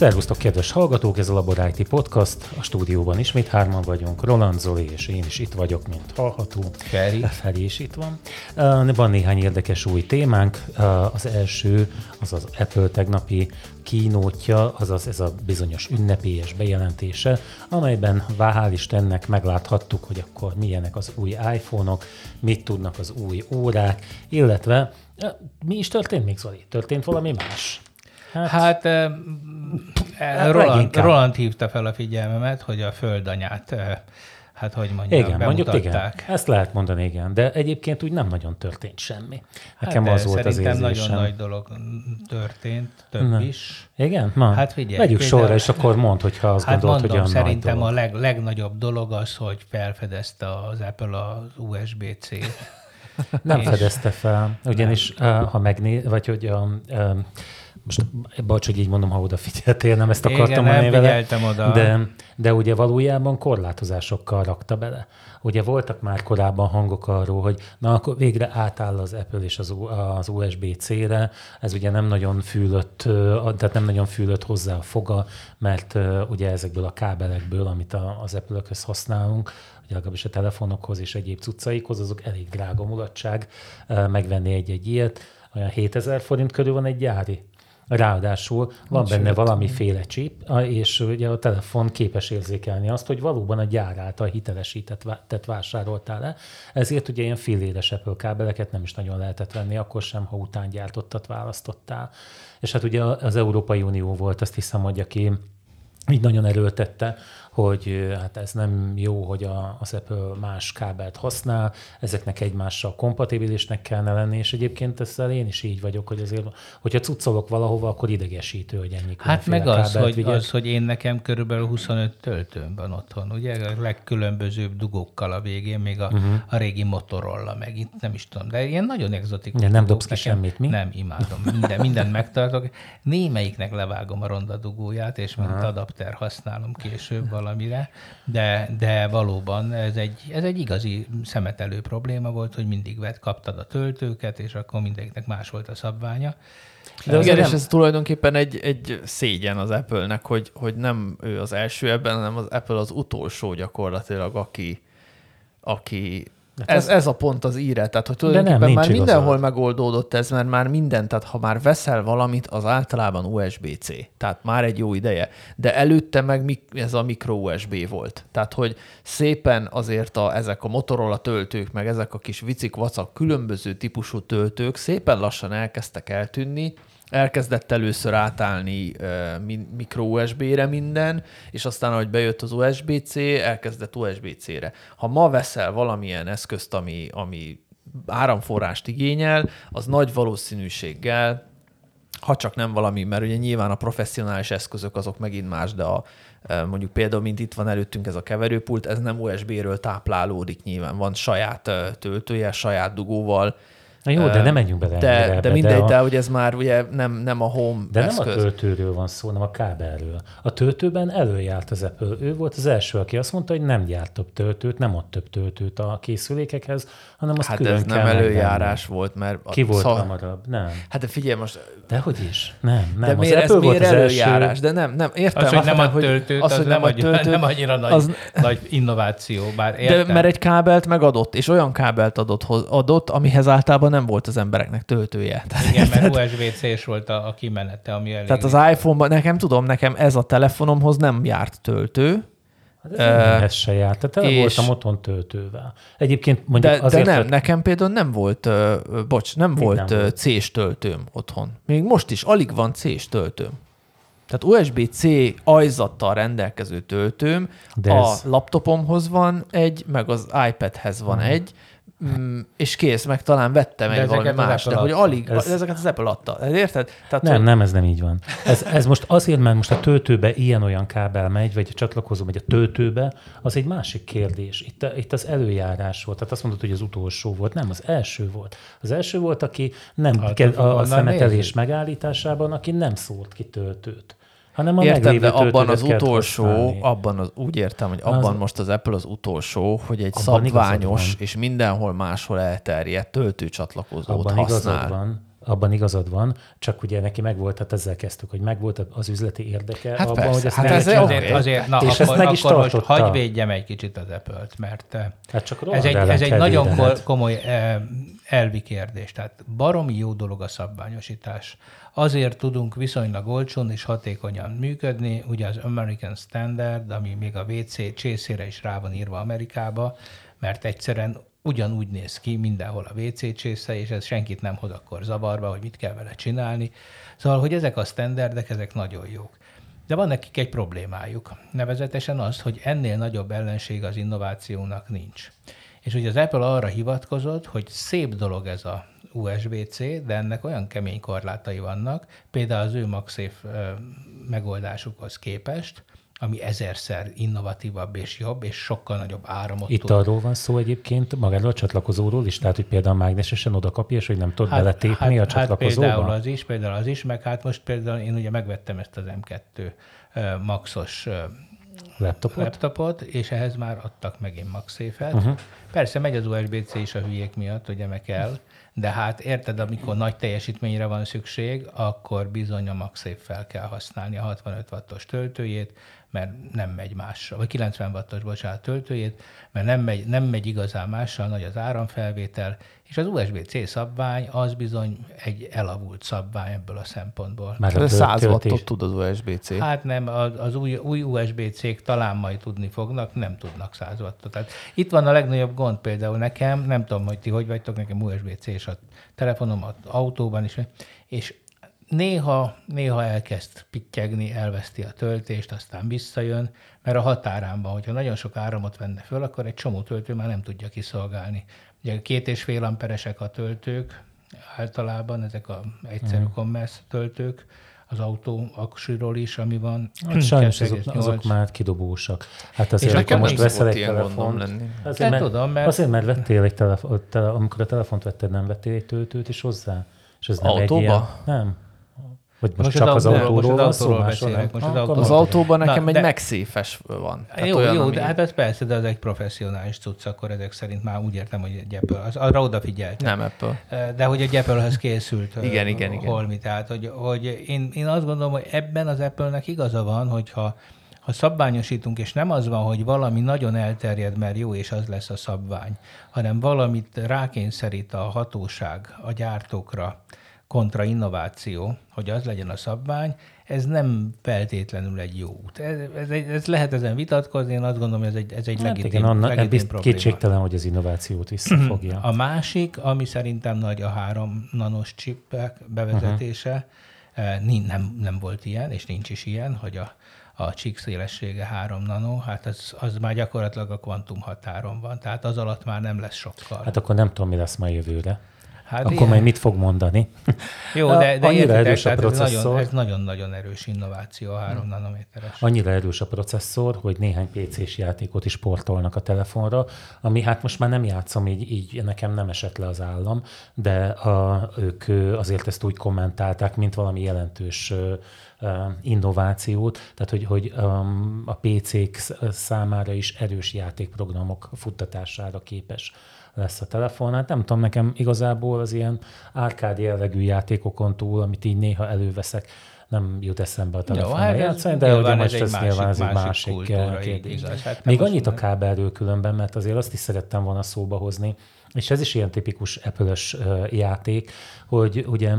Szervusztok, kedves hallgatók, ez a Labor IT Podcast. A stúdióban ismét hárman vagyunk, Roland Zoli, és én is itt vagyok, mint hallható. Feri. Feri is itt van. Uh, Van néhány érdekes új témánk. Uh, Az első, az az Apple tegnapi kínótja, azaz ez a bizonyos ünnepélyes bejelentése, amelyben hál' Istennek megláthattuk, hogy akkor milyenek az új iPhone-ok, mit tudnak az új órák, illetve uh, mi is történt még, Zoli? Történt valami más? Hát, eh, eh, Roland, leginkább. Roland hívta fel a figyelmemet, hogy a földanyát, eh, hát hogy mondjam, Igen, mondjuk igen. bemutatták. Ezt lehet mondani, igen. De egyébként úgy nem nagyon történt semmi. Hát Nekem de az volt az érzésem. nagyon nagy dolog történt, több Na. is. Igen? Ma? Hát figyelj, Vegyük sorra, és akkor mondd, hogyha azt Hát gondolod, mondom, hogy olyan szerintem nagy a dolog. leg, legnagyobb dolog az, hogy felfedezte az Apple az USB-C. Nem és- fedezte fel, ugyanis uh, ha megné, vagy hogy a, uh, most bocs, hogy így mondom, ha odafigyeltél, nem ezt Igen, akartam nem mondani vele, oda. de, de ugye valójában korlátozásokkal rakta bele. Ugye voltak már korábban hangok arról, hogy na akkor végre átáll az Apple és az, az USB-C-re, ez ugye nem nagyon fűlött, ö, tehát nem nagyon fűlött hozzá a foga, mert ugye ezekből a kábelekből, amit az Apple-ökhöz használunk, ugye legalábbis a telefonokhoz és egyéb cuccaikhoz, azok elég drága mulatság megvenni egy-egy ilyet, olyan 7000 forint körül van egy gyári. Ráadásul van benne valamiféle chip, és ugye a telefon képes érzékelni azt, hogy valóban a gyár által hitelesített vá- tett vásároltál le. Ezért ugye ilyen filléres Apple kábeleket nem is nagyon lehetett venni, akkor sem, ha utángyártottat választottál. És hát ugye az Európai Unió volt, azt hiszem, hogy aki így nagyon erőltette, hogy hát ez nem jó, hogy a, az Apple más kábelt használ, ezeknek egymással kompatibilisnek kellene lenni, és egyébként ezzel én is így vagyok, hogy azért, hogyha cuccolok valahova, akkor idegesítő, hogy ennyi Hát meg az hogy, vigyek. az, hogy én nekem körülbelül 25 töltőm van otthon, ugye? A legkülönbözőbb dugókkal a végén, még a, uh-huh. a régi Motorola, meg itt nem is tudom, de ilyen nagyon exotikus Ja, nem dobsz ki nekem. semmit, mi? Nem, imádom. Minden, mindent megtartok. Némelyiknek levágom a ronda dugóját, és mint adapter használom később valamire, de, de valóban ez egy, ez egy igazi szemetelő probléma volt, hogy mindig vett, kaptad a töltőket, és akkor mindegyiknek más volt a szabványa. De igen, és nem- ez tulajdonképpen egy, egy szégyen az Apple-nek, hogy, hogy nem ő az első ebben, hanem az Apple az utolsó gyakorlatilag, aki, aki ez, ez a pont az íre, tehát hogy nem, tulajdonképpen nincs már igazad. mindenhol megoldódott ez, mert már minden, tehát ha már veszel valamit, az általában USB-C, tehát már egy jó ideje, de előtte meg mik- ez a micro USB volt. Tehát, hogy szépen azért a, ezek a Motorola töltők, meg ezek a kis vicik, vacak, különböző típusú töltők szépen lassan elkezdtek eltűnni, elkezdett először átállni uh, mikro USB-re minden, és aztán, ahogy bejött az USB-C, elkezdett USB-C-re. Ha ma veszel valamilyen eszközt, ami, ami áramforrást igényel, az nagy valószínűséggel ha csak nem valami, mert ugye nyilván a professzionális eszközök azok megint más, de a, mondjuk például, mint itt van előttünk ez a keverőpult, ez nem USB-ről táplálódik nyilván, van saját töltője, saját dugóval, Na jó, de nem menjünk bele de, ebbe, de mindegy, a- de hogy ez már ugye nem, nem a home De nem eszköz. a töltőről van szó, hanem a kábelről. A töltőben előjárt az Apple. Ő volt az első, aki azt mondta, hogy nem gyárt több töltőt, nem ad több töltőt a készülékekhez, hanem azt Hát külön ez nem előjárás volt, mert... megvenni. Ki volt szal- hamarabb? Nem. Hát de figyelj most, Dehogy is. Nem, nem. de az miért, ez volt miért az előjárás? első. De nem, nem, értem. Az, hogy nem a töltőt, az, hogy nem, a annyira, töltőt, nem annyira nagy, az- nagy innováció, bár De értem. mert egy kábelt megadott, és olyan kábelt adott, hoz- adott, amihez általában nem volt az embereknek töltője. Tehát, Igen, mert USB-C-s volt a, a kimenete, ami elég. tehát az iPhone-ban, nekem tudom, nekem ez a telefonomhoz nem járt töltő, Hát ez, ez se járt. Tehát tele és- voltam otthon töltővel. Egyébként mondjuk de, de azért, nem, hogy- nekem például nem volt, ö, bocs, nem volt nem volt? C-s töltőm otthon. Még most is alig van C-s töltőm. Tehát USB-C ajzattal rendelkező töltőm, De de a ez- laptopomhoz van egy, meg az iPadhez van egy, mm, és kész, meg talán vettem De egy valami más, de hogy alig, Ez- ez... ezeket az Apple adta. Érted? Tehát, Nem, hogy, nem, ez nem így van. Ez, ez most azért, mert most a töltőbe ilyen-olyan kábel megy, vagy a csatlakozó megy a töltőbe, az egy másik kérdés. Itt, itt az előjárás volt, tehát azt mondod, hogy az utolsó volt. Nem, az első volt. Az első volt, aki nem Hát, a, a onnan szemetelés nézzük. megállításában, aki nem szólt ki töltőt. Hanem a Értem, de abban az utolsó, használni. abban az, úgy értem, hogy Az- abban most az Apple az utolsó, hogy egy Abban szabványos és mindenhol máshol elterjedt töltőcsatlakozót Abban használ. igazad van. Abban igazad van, csak ugye neki megvolt, tehát ezzel kezdtük, hogy megvolt az üzleti érdeke Hát abban, persze, hogy ezt hát ez azért, azért, na, És ezt akkor, meg is akkor most hagyj védjem egy kicsit az Apple-t, mert eh, Hát csak ez egy, ez egy nagyon védened. komoly eh, elvi kérdés. Tehát baromi jó dolog a szabványosítás. Azért tudunk viszonylag olcsón és hatékonyan működni, ugye az American Standard, ami még a WC csészére is rá van írva Amerikába, mert egyszerűen ugyanúgy néz ki mindenhol a WC csésze, és ez senkit nem hoz akkor zavarba, hogy mit kell vele csinálni. Szóval, hogy ezek a standardek, ezek nagyon jók. De van nekik egy problémájuk, nevezetesen az, hogy ennél nagyobb ellenség az innovációnak nincs. És ugye az Apple arra hivatkozott, hogy szép dolog ez a USB-C, de ennek olyan kemény korlátai vannak, például az ő MagSafe megoldásukhoz képest, ami ezerszer innovatívabb és jobb, és sokkal nagyobb áramot Itt tud. arról van szó egyébként magáról a csatlakozóról is, tehát hogy például mágnesesen oda kapja, és hogy nem tud hát, beletépni a hát csatlakozóba? például az is, például az is, meg hát most például én ugye megvettem ezt az M2 ö, Maxos ö, Laptopot? laptopot, és ehhez már adtak megint MagSafe-et. Uh-huh. Persze megy az USB-C is a hülyék miatt, ugye meg kell, de hát érted, amikor nagy teljesítményre van szükség, akkor bizony a MagSafe-fel kell használni a 65 wattos töltőjét, mert nem megy mással, vagy 90 wattos, bocsánat, töltőjét, mert nem megy, nem megy igazán mással, nagy az áramfelvétel, és az USB-C szabvány az bizony egy elavult szabvány ebből a szempontból. Már a Ez 100 töltés- wattot tud az USB-C. Hát nem, az, az új, új USB-C-k talán majd tudni fognak, nem tudnak 100 wattot. Tehát itt van a legnagyobb gond például nekem, nem tudom, hogy ti hogy vagytok, nekem USB-C és a telefonom, az autóban is, és néha, néha elkezd pittyegni, elveszti a töltést, aztán visszajön, mert a határán van, hogyha nagyon sok áramot venne föl, akkor egy csomó töltő már nem tudja kiszolgálni. Ugye két és fél amperesek a töltők, általában ezek a egyszerű Mhm. commerce töltők, az autó aksiról is, ami van. Hát sajnos azok, 2,8. azok már kidobósak. Hát azért, hogyha most veszel egy telefont, azért, mert, tudom, mert- azért, mert vettél egy telefon, te, amikor a telefont vetted, nem vettél egy töltőt is hozzá? És ez nem egy Autóba? ilyen, nem. Vagy most, Most csak az az, autóról van szó, beszélek, most az autóról. Autóban Na, nekem egy de- megszéfes van. Tehát jó, olyan, jó, ami- de hát ez persze, de az egy professzionális cucc, akkor ezek szerint már úgy értem, hogy egy Apple, az, arra odafigyelt. Nem Apple. De hogy egy Apple-hez készült Igen, igen, igen. holmi. Tehát, hogy, hogy én, én azt gondolom, hogy ebben az Apple-nek igaza van, hogyha ha szabványosítunk, és nem az van, hogy valami nagyon elterjed, mert jó, és az lesz a szabvány, hanem valamit rákényszerít a hatóság a gyártókra kontra innováció, hogy az legyen a szabvány, ez nem feltétlenül egy jó út. Ez, ez, ez lehet ezen vitatkozni, én azt gondolom, hogy ez egy, ez egy Hát legitim, igen, annak, legitim bizt, probléma. kétségtelen, hogy az innovációt visszafogja. A másik, ami szerintem nagy a három nanos chipek bevezetése, uh-huh. nem, nem volt ilyen, és nincs is ilyen, hogy a, a csík szélessége 3 nano, hát az, az már gyakorlatilag a kvantum határon van, tehát az alatt már nem lesz sokkal. Hát akkor nem tudom, mi lesz ma jövőre. Hát akkor ilyen. majd mit fog mondani? Jó, de, de annyira értitek, erős a processzor. ez nagyon-nagyon erős innováció, a 3 nanométeres. Annyira erős a processzor, hogy néhány PC-s játékot is portolnak a telefonra, ami hát most már nem játszom, így, így nekem nem esett le az állam, de a, ők azért ezt úgy kommentálták, mint valami jelentős innovációt, tehát hogy, hogy a PC-k sz- számára is erős játékprogramok futtatására képes lesz a telefon. Hát nem tudom, nekem igazából az ilyen árkád jellegű játékokon túl, amit így néha előveszek, nem jut eszembe a telefonra hát játszani, de ugye most ez nyilván ez egy másik másik kérdés. Hát Még annyit a kábelről különben, mert azért azt is szerettem volna szóba hozni, és ez is ilyen tipikus Apple-ös ö, játék, hogy ugye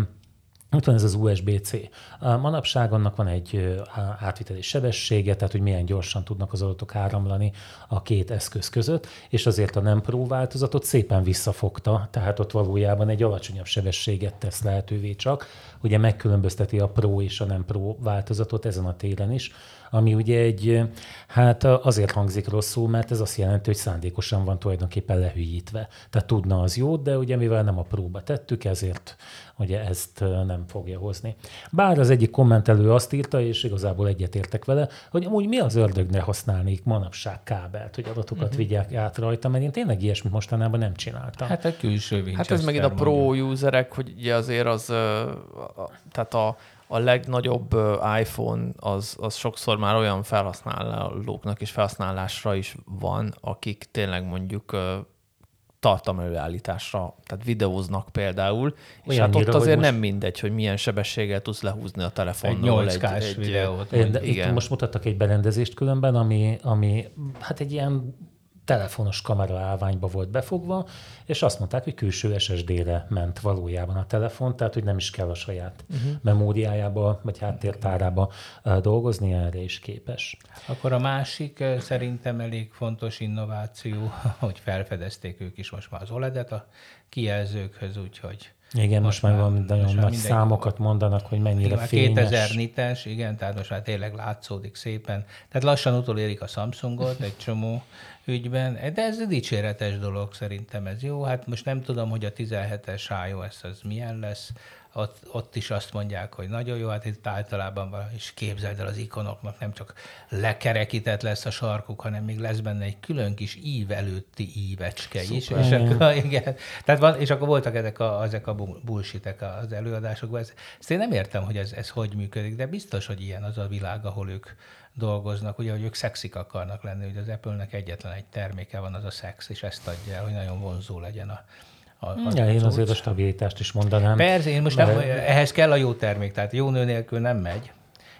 ott van ez az USB-C. Manapság annak van egy átviteli sebessége, tehát hogy milyen gyorsan tudnak az adatok áramlani a két eszköz között, és azért a nem Pro változatot szépen visszafogta, tehát ott valójában egy alacsonyabb sebességet tesz lehetővé csak. Ugye megkülönbözteti a Pro és a nem Pro változatot ezen a téren is, ami ugye egy, hát azért hangzik rosszul, mert ez azt jelenti, hogy szándékosan van tulajdonképpen lehűítve. Tehát tudna az jót, de ugye mivel nem a próba tettük, ezért ugye ezt nem fogja hozni. Bár az egyik kommentelő azt írta, és igazából egyetértek vele, hogy amúgy mi az ördögre használnék manapság kábelt, hogy adatokat uh-huh. vigyák át rajta, mert én tényleg ilyesmit mostanában nem csináltam. Hát a külső Hát ez megint a pro userek, hogy ugye azért az, tehát a, a legnagyobb iPhone az, az sokszor már olyan felhasználóknak és felhasználásra is van, akik tényleg mondjuk ö, tartalmelőállításra, tehát videóznak például, és Olyannyira, hát ott azért most- nem mindegy, hogy milyen sebességgel tudsz lehúzni a telefonnal. Egy 8K-s videót. Én, de igen. itt most mutattak egy berendezést különben, ami, ami hát egy ilyen telefonos kamera állványba volt befogva, és azt mondták, hogy külső SSD-re ment valójában a telefon, tehát hogy nem is kell a saját uh-huh. memóriájába vagy háttértárába dolgozni, erre is képes. Akkor a másik szerintem elég fontos innováció, hogy felfedezték ők is most már az OLED-et a kijelzőkhöz, úgyhogy Igen, most, már valami nagyon most nagy számokat mondanak, hogy mennyire már fényes. 2000 nites, igen, tehát most már tényleg látszódik szépen. Tehát lassan utolérik a Samsungot egy csomó ügyben, de ez egy dicséretes dolog szerintem, ez jó. Hát most nem tudom, hogy a 17-es iOS az milyen lesz, ott, ott is azt mondják, hogy nagyon jó, hát itt általában van, és képzeld el az ikonoknak nem csak lekerekített lesz a sarkuk, hanem még lesz benne egy külön kis ív előtti ívecske is. És akkor, igen, tehát van, és akkor voltak ezek a, ezek a bu- bullshitek az előadásokban. Ezt, ezt én nem értem, hogy ez, ez hogy működik, de biztos, hogy ilyen az a világ, ahol ők dolgoznak, ugye, hogy ők szexik akarnak lenni, hogy az Apple-nek egyetlen egy terméke van, az a szex, és ezt adja el, hogy nagyon vonzó legyen a, a, a Ja, én cucc. azért a stabilitást is mondanám. Persze, én most nem, Mert- ehhez kell a jó termék, tehát jó nő nélkül nem megy,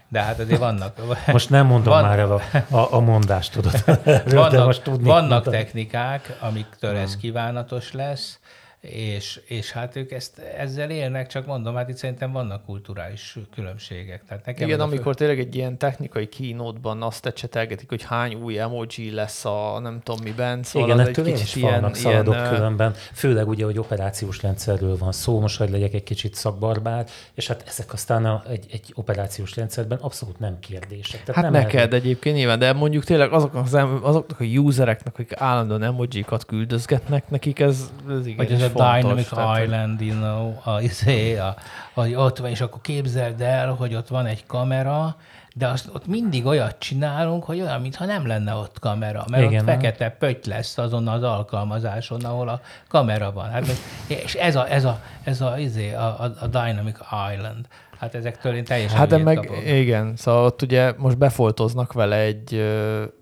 de hát azért vannak. Most nem mondom Van- már el a, a, a mondást, tudod. De vannak, most tudni vannak mondani. technikák, amiktől ez kívánatos lesz, és, és hát ők ezt, ezzel élnek, csak mondom, hát itt szerintem vannak kulturális különbségek. Tehát nekem Igen, ez a fő- amikor tényleg egy ilyen technikai kínótban azt ecsetelgetik, hogy hány új emoji lesz a nem tudom miben, szóval Igen, ettől egy én is kicsit ilyen, falnak szaladok ilyen, különben. Főleg ugye, hogy operációs rendszerről van szó, most hogy legyek egy kicsit szakbarbár, és hát ezek aztán a, egy, egy operációs rendszerben abszolút nem kérdések. Tehát Hát nem neked egyébként nyilván, de mondjuk tényleg azoknak, az, azoknak a usereknek, akik állandóan emojikat küldözgetnek, nekik ez, ez igen Vagy ez fontos. Dynamic Tehát, Island, you know, a, izé, a, hogy ott van, és akkor képzeld el, hogy ott van egy kamera, de azt ott mindig olyat csinálunk, hogy olyan, mintha nem lenne ott kamera, mert Igen, ott nem? fekete pötty lesz azon az alkalmazáson, ahol a kamera van. Hát, és ez a, ez a, ez a, izé, a, a, a Dynamic Island. Hát ezektől én teljesen Hát de meg, kapok. igen, szóval ott ugye most befoltoznak vele egy,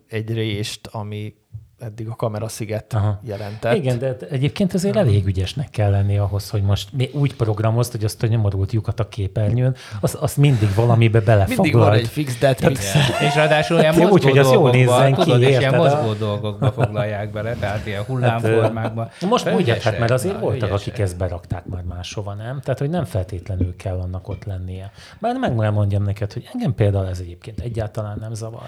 egy rést, ami eddig a kamerasziget Aha. jelentett. Igen, de egyébként azért elég ügyesnek kell lenni ahhoz, hogy most mi úgy programozd, hogy azt a nyomorult lyukat a képernyőn, azt, azt mindig valamibe Mindig van egy fix dead fix. És ráadásul ilyen Úgy, mozgó hogy az jól nézzen ki, tudod, és ilyen mozgó dolgokba foglalják bele, tehát ilyen hullámformákban. Most úgy hát, mert azért na, voltak, ügyesek. akik ezt berakták már máshova, nem? Tehát, hogy nem feltétlenül kell annak ott lennie. Bár meg mondjam neked, hogy engem például ez egyébként egyáltalán nem zavar.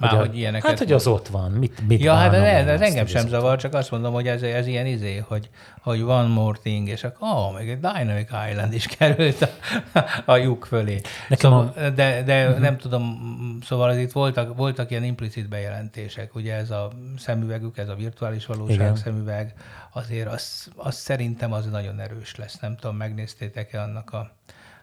Már, a- hogy ilyeneket Hát, hogy az ott van. Mit, mit Ja, hát ez, ez engem hogy sem zavar, csak azt mondom, hogy ez, ez ilyen izé, hogy, hogy one more thing, és akkor, oh, még egy Dynamic Island is került a, a lyuk fölé. Nekem szóval, de de uh-huh. nem tudom, szóval itt voltak, voltak ilyen implicit bejelentések, ugye ez a szemüvegük, ez a virtuális valóság Igen. szemüveg, azért az, az szerintem az nagyon erős lesz. Nem tudom, megnéztétek-e annak a,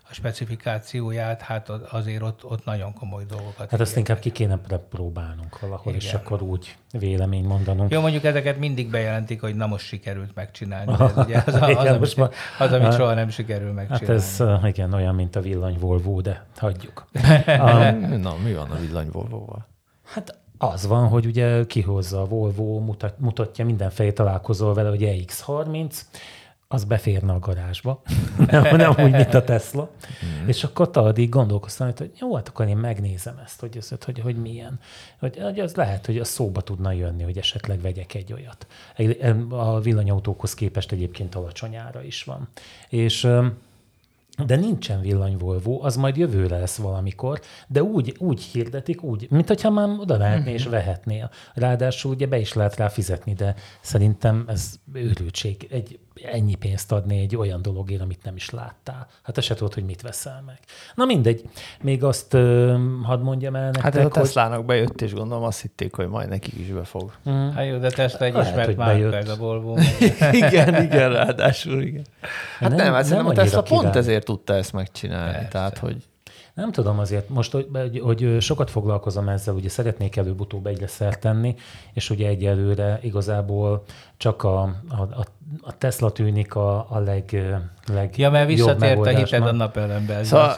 a specifikációját, hát az- azért ott, ott nagyon komoly dolgokat. Hát azt ígérnek. inkább ki kéne próbálnunk valahol, és Igen. akkor úgy vélemény mondanunk. Jó, mondjuk ezeket mindig bejelentik, hogy na most sikerült megcsinálni. de Ez ugye az, az, Igen, az, most amit, az, amit Hát- soha nem sikerül Hát megcsinálni. ez uh, igen, olyan, mint a villany Volvo, de hagyjuk. Na, mi van a villany Volvo-val? Hát az van, hogy ugye kihozza a Volvo, mutat, mutatja mindenfelé találkozol vele, hogy EX30, az beférne a garázsba, nem, nem úgy, mint a Tesla. Mm. És akkor addig gondolkoztam, hogy jó, hát akkor én megnézem ezt, hogy, ez, hogy, hogy milyen. Hogy, hogy az lehet, hogy az szóba tudna jönni, hogy esetleg vegyek egy olyat. A villanyautókhoz képest egyébként alacsonyára is van. És de nincsen villany Volvo, az majd jövőre lesz valamikor, de úgy, úgy hirdetik, úgy, mint hogyha már oda lehetné és vehetnél. Ráadásul ugye be is lehet rá fizetni, de szerintem ez őrültség. Egy, ennyi pénzt adni egy olyan dologért, amit nem is láttál. Hát te se tudod, hogy mit veszel meg. Na mindegy. Még azt ö, hadd mondjam el nektek, Hát ez a hogy... Teslának bejött, és gondolom azt hitték, hogy majd nekik is befog. Hát jó, de Tesla egy Lehet, ismert hogy márka, bejött. ez a Volvo. igen, igen, ráadásul igen. Hát nem, Nem- nem hát szerintem a Tesla pont király. ezért tudta ezt megcsinálni. Persze. Tehát, hogy Nem tudom azért, most, hogy, hogy, sokat foglalkozom ezzel, ugye szeretnék előbb-utóbb egyre szert tenni, és ugye egyelőre igazából csak a, a, a Tesla tűnik a, a leg, leg Ja, mert visszatért a hited a napelembe. Ez szóval.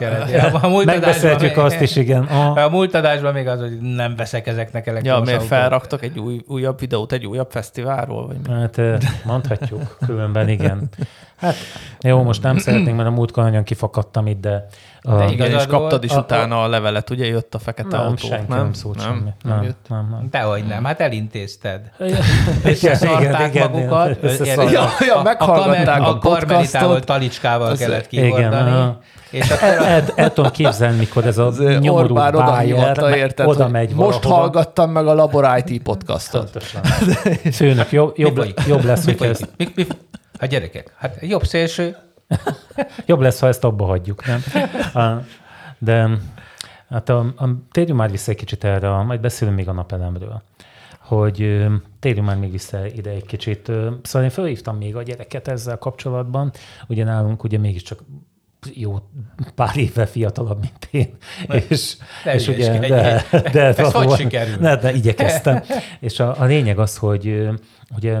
A múlt megbeszéltük azt is, igen. A, a múlt adásban még az, hogy nem veszek ezeknek elektromos Ja, miért felraktak egy új, újabb videót egy újabb fesztiválról? Vagy mi? Hát mondhatjuk, különben igen. Hát jó, most nem szeretnénk, mert a múltkor nagyon kifakadtam itt, de... De uh, igen, és kaptad is a, utána a levelet, ugye jött a fekete nem, autó. Senki nem, nem szólt nem, semmi. Nem, nem, jött. nem, nem. Dehogy nem, hát elintézted. Összeszarták magukat. Ja, ja, meghallgatták a, a, a karmelitával, talicskával kellett kihordani. És akkor el, el tudom képzelni, mikor ez a nyomorú Bayer érted, oda megy Most valahova. hallgattam meg a Labor IT podcastot. Főnök, jobb, jobb, jobb lesz, hogy ezt... Hát gyerekek, hát jobb szélső. jobb lesz, ha ezt abba hagyjuk, nem? De hát a, a, térjünk már vissza egy kicsit erre, majd beszélünk még a napelemről hogy térjünk már még vissza ide egy kicsit. Szóval én felhívtam még a gyereket ezzel kapcsolatban, ugye nálunk ugye mégiscsak jó pár évvel fiatalabb, mint én. és, és ugye, de, de, de, Ez hogy sikerül? Ne, de igyekeztem. és a, a lényeg az, hogy ugye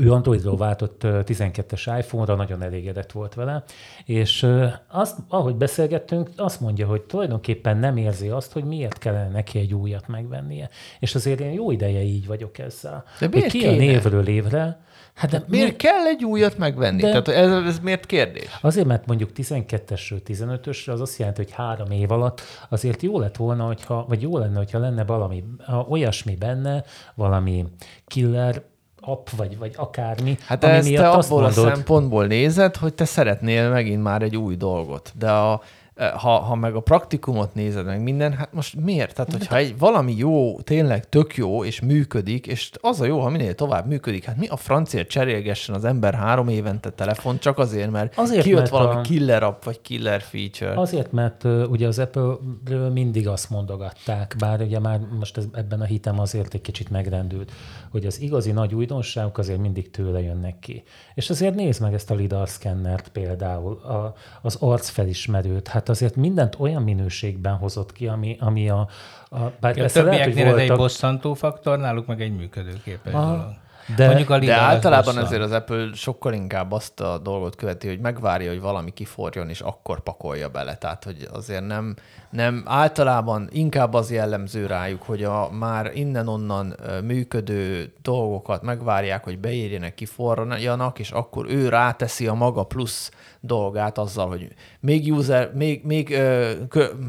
ő Androidról váltott 12-es iPhone-ra, nagyon elégedett volt vele, és azt, ahogy beszélgettünk, azt mondja, hogy tulajdonképpen nem érzi azt, hogy miért kellene neki egy újat megvennie. És azért én jó ideje így vagyok ezzel. De miért ki a névről évre, Hát de miért mi... kell egy újat megvenni? De... Tehát ez, ez miért kérdés? Azért, mert mondjuk 12-esről 15-ösre az azt jelenti, hogy három év alatt azért jó lett volna, hogyha, vagy jó lenne, hogyha lenne valami olyasmi benne, valami killer app, vagy, vagy akármi. Hát ami ezt te abból mondod... a szempontból nézed, hogy te szeretnél megint már egy új dolgot. De a, ha, ha meg a praktikumot nézed meg minden, hát most miért? Tehát, hogyha egy valami jó, tényleg tök jó, és működik, és az a jó, ha minél tovább működik, hát mi a francia cserélgessen az ember három évente telefon, csak azért, mert azért, kijött mert valami a... killer app, vagy killer feature. Azért, mert uh, ugye az Apple-ről mindig azt mondogatták, bár ugye már most ez, ebben a hitem azért egy kicsit megrendült, hogy az igazi nagy újdonságok azért mindig tőle jönnek ki. És azért nézd meg ezt a lidar szkennert például, a, az arcfelismerőt, hát azért mindent olyan minőségben hozott ki, ami, ami a... a bár a többieknél ez egy bosszantó faktor, náluk meg egy működőképes a, dolog. De, a de általában azért az Apple sokkal inkább azt a dolgot követi, hogy megvárja, hogy valami kiforjon, és akkor pakolja bele. Tehát, hogy azért nem, nem általában inkább az jellemző rájuk, hogy a már innen-onnan működő dolgokat megvárják, hogy beérjenek, kiforjanak, és akkor ő ráteszi a maga plusz dolgát azzal, hogy még user, még, még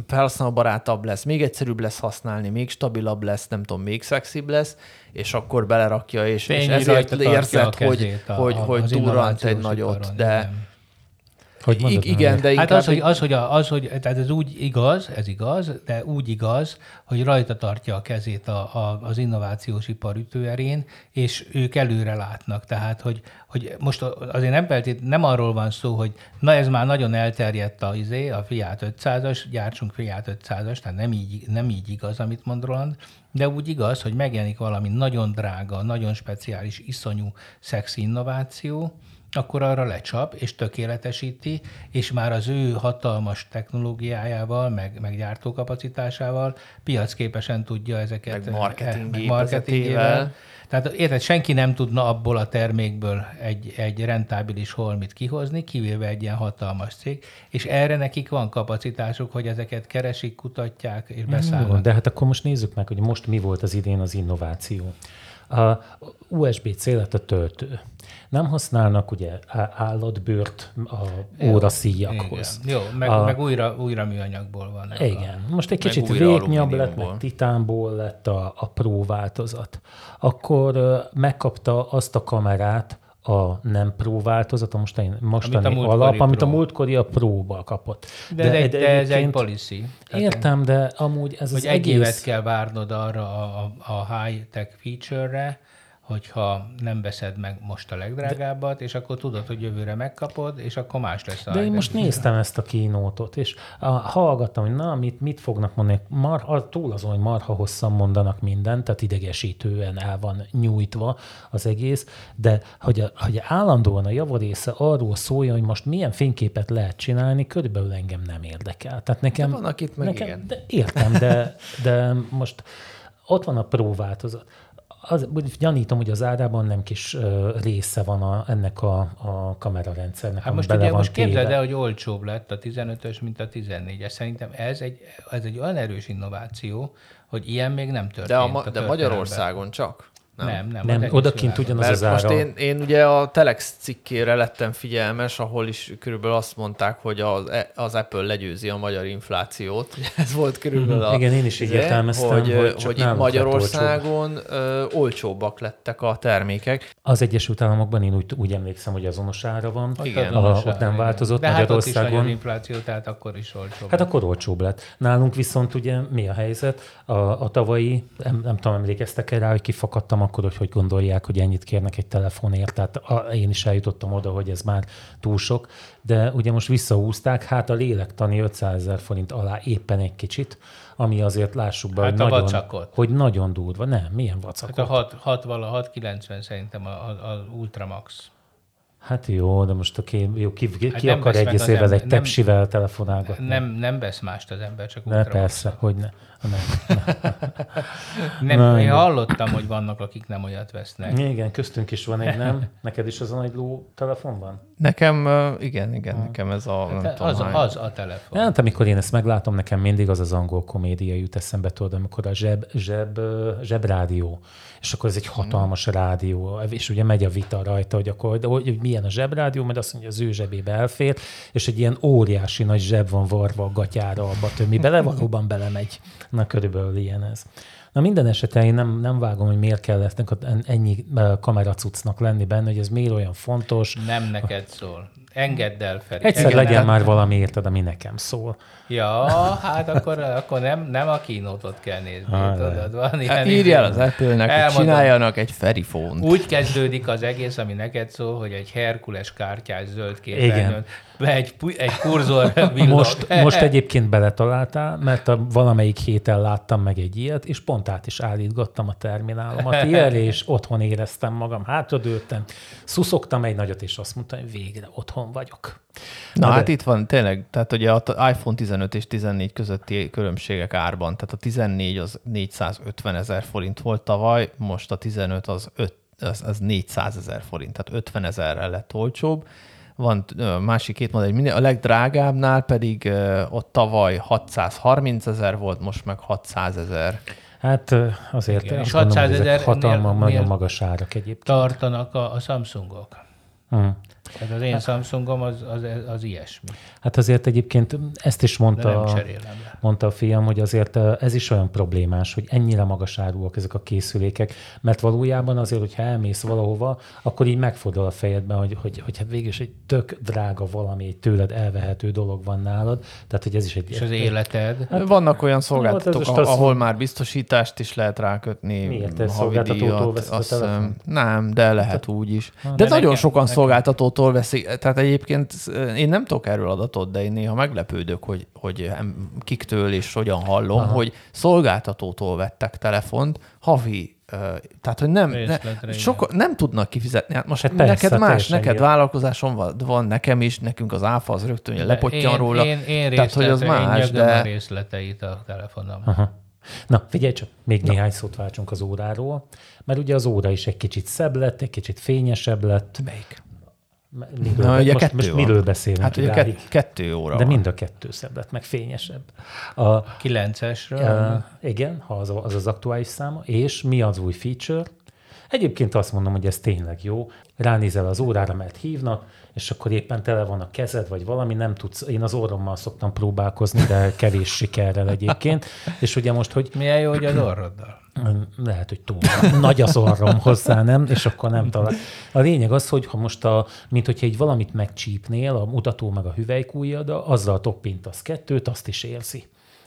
felhasználóbarátabb lesz, még egyszerűbb lesz használni, még stabilabb lesz, nem tudom, még szexibb lesz, és akkor belerakja, és, és ezért érzed, hogy, a, hogy, hogy túrant egy nagyot, de... Igen. Hogy mondod, igen, de inkább... Hát az, hogy, az, hogy, a, az, hogy tehát ez úgy igaz, ez igaz, de úgy igaz, hogy rajta tartja a kezét a, a, az innovációs ipar ütőerén, és ők előre látnak. Tehát, hogy, hogy most azért nem, feltét, nem arról van szó, hogy na ez már nagyon elterjedt a, izé, a Fiat 500-as, gyártsunk Fiat 500-as, tehát nem így, nem így igaz, amit mond Roland, de úgy igaz, hogy megjelenik valami nagyon drága, nagyon speciális, iszonyú szexi innováció, akkor arra lecsap, és tökéletesíti, és már az ő hatalmas technológiájával, meg, meg gyártókapacitásával piacképesen tudja ezeket. Meg marketing meg marketingével. Tehát érted, senki nem tudna abból a termékből egy, egy rentábilis holmit kihozni, kivéve egy ilyen hatalmas cég, és erre nekik van kapacitásuk, hogy ezeket keresik, kutatják és beszállnak. De hát akkor most nézzük meg, hogy most mi volt az idén az innováció. A USB-C lett a töltő. Nem használnak ugye állatbőrt a óraszíjakhoz. Jó, meg, a, meg újra, újra műanyagból van. Igen. A, Most egy kicsit végnyabb lett, meg titánból lett a, a Pro változat. Akkor megkapta azt a kamerát, a nem Pro változat, a mostani, mostani amit a alap, pro. amit a múltkori a Pro-val kapott. De, de, de, de ez egy policy. Értem, de amúgy ez hogy az egy egész... évet kell várnod arra a, a, a high-tech feature-re, hogyha nem veszed meg most a legdrágábbat, és akkor tudod, hogy jövőre megkapod, és akkor más lesz a De én most néztem ezt a kínótot, és a, hallgattam, hogy na, mit, mit fognak mondani. Mar, túl azon, hogy marha hosszan mondanak mindent, tehát idegesítően el van nyújtva az egész, de hogy, a, hogy állandóan a javarésze arról szólja, hogy most milyen fényképet lehet csinálni, körülbelül engem nem érdekel. Tehát nekem, de van, akit meg nekem, igen. De értem, de, de most ott van a próváltozat az, gyanítom, hogy az árában nem kis ö, része van a, ennek a, a kamerarendszernek, Hát most bele ugye van most képzeld el, hogy olcsóbb lett a 15-ös, mint a 14-es. Szerintem ez egy, ez egy olyan erős innováció, hogy ilyen még nem történt. De, a, a ma, de történelemben. Magyarországon csak. Nem, nem. nem Nem, odakint ugyanaz Mert az most ára. én, én ugye a Telex cikkére lettem figyelmes, ahol is körülbelül azt mondták, hogy az, az Apple legyőzi a magyar inflációt. Ez volt körülbelül a... Mhm. Igen, én is így izé, értelmeztem, hogy, hogy hogy, itt Magyarországon ö, olcsóbbak lettek a termékek. Az Egyesült Államokban én úgy, úgy emlékszem, hogy azonos ára van. Igen. A, Azonos ott nem változott De hát ott is Magyarországon. infláció, tehát akkor is olcsóbb. Hát akkor olcsóbb lett. Nálunk viszont ugye mi a helyzet? A, a tavalyi, nem, nem tudom, emlékeztek-e rá, hogy kifakadtam akkor, hogy hogy gondolják, hogy ennyit kérnek egy telefonért. Tehát a, én is eljutottam oda, hogy ez már túl sok. De ugye most visszahúzták, hát a lélektani 500 ezer forint alá éppen egy kicsit, ami azért lássuk be, Hát hogy, a nagyon, vacakot. hogy nagyon durva. Nem, milyen vacakot? Hát a 6, 6 vala, 690 szerintem a, a, a Ultramax. Hát jó, de most aki, jó, ki, ki, Hát ki akar az évvel egy nem- tepsivel telefonálgatni? Nem, nem vesz mást az ember, csak Ne, Ultramax. persze, hogy ne. Nem. Nem, Na, én hallottam, hogy vannak, akik nem olyat vesznek. Igen, köztünk is van egy, nem? Neked is az a nagy ló telefon van? Nekem, igen, igen, nekem ez a... Nem Hát az, az a telefon. Hát amikor én ezt meglátom, nekem mindig az az angol komédia jut eszembe, tudod, amikor a zseb, zseb, zsebrádió, és akkor ez egy hatalmas rádió, és ugye megy a vita rajta, hogy akkor, de hogy, hogy milyen a zsebrádió, mert azt mondja, az ő zsebébe elfér, és egy ilyen óriási nagy zseb van varva a gatyára abba, tömmi bele, valóban belemegy. Na körülbelül ilyen ez. Na minden esetben én nem, nem vágom, hogy miért kell ennek ennyi kameracucnak lenni benne, hogy ez miért olyan fontos. Nem neked szól. Engedd el, Feri. Egyszer Engedd legyen el. már valami, érted, ami nekem szól. Ja, hát akkor, akkor nem, nem a kínótot kell nézni, Ah, tudod? Van ilyen Hát írjál az izé. Apple-nek, hogy Elmondom. csináljanak egy ferifónt. Úgy kezdődik az egész, ami neked szól, hogy egy Herkules kártyás zöld képernyőn be egy, egy kurzor villog. Most, most egyébként beletaláltál, mert a valamelyik héten láttam meg egy ilyet, és pont át is állítgattam a terminálomat ilyenre, és otthon éreztem magam, hátradőltem, szuszogtam egy nagyot, és azt mondtam, hogy végre otthon vagyok. Na, Na hát de- itt van tényleg, tehát ugye a t- iPhone 15 és 14 közötti különbségek árban, tehát a 14 az 450 ezer forint volt tavaly, most a 15 az, 5, az, az 400 ezer forint, tehát 50 ezerrel lett olcsóbb. Van másik két modell, minden- a legdrágábbnál pedig ott tavaly 630 ezer volt, most meg 600 ezer. Hát azért Igen, és gondolom, 600 hogy ezek ezernél- hatalma, nagyon magas árak egyébként. Tartanak a, a Samsungok. Hm. Tehát az én Samsungom az, az, az ilyesmi. Hát azért egyébként ezt is mondta, a, mondta a fiam, hogy azért eh, ez is olyan problémás, hogy ennyire magas áruak ezek a készülékek, mert valójában azért, hogyha elmész valahova, akkor így megfordul a fejedben, hogy, hogy, hogy hát végül is egy tök drága valami, egy tőled elvehető dolog van nálad, tehát hogy ez is egy... És az életed. Hát, Vannak olyan hát szolgáltatók, ez most az- ahol már biztosítást is lehet rákötni. Miért? Te havidíjat, szolgáltatótól veszed a telefont? Nem, de lehet úgy is. De, De nagyon nekem- sokan nekem- szolgáltatótól veszik. Tehát egyébként én nem tudok erről adatot, de én néha meglepődök, hogy, hogy kiktől és hogyan hallom, Aha. hogy szolgáltatótól vettek telefont, havi ö, tehát, hogy nem, ne, igen. sok, nem tudnak kifizetni. Hát most Hát persze, neked más, neked ilyen. vállalkozásom van, van, nekem is, nekünk az áfa az rögtön hogy lepottyan én, róla. Én, én, tehát, hogy az más, én nyögöm a de... részleteit a telefonom. Aha. Na, figyelj csak, még Na. néhány szót váltsunk az óráról, mert ugye az óra is egy kicsit szebb lett, egy kicsit fényesebb lett. Melyik? Miről, Na, ugye most, kettő most van. miről beszélünk Hát ugye kett, kettő óra De van. mind a kettő szebb lett, meg fényesebb. A, 9-esről. uh, igen, ha az, az az aktuális száma. És mi az új feature? Egyébként azt mondom, hogy ez tényleg jó. Ránézel az órára, mert hívnak, és akkor éppen tele van a kezed, vagy valami, nem tudsz. Én az orrommal szoktam próbálkozni, de kevés sikerrel egyébként. És ugye most, hogy Milyen jó, hogy az orroddal. lehet, hogy túl nagy az orrom hozzá, nem? És akkor nem talál. A lényeg az, hogy ha most a, mint hogyha egy valamit megcsípnél, a mutató meg a hüvelykújjad, azzal toppintasz kettőt, azt is érzi.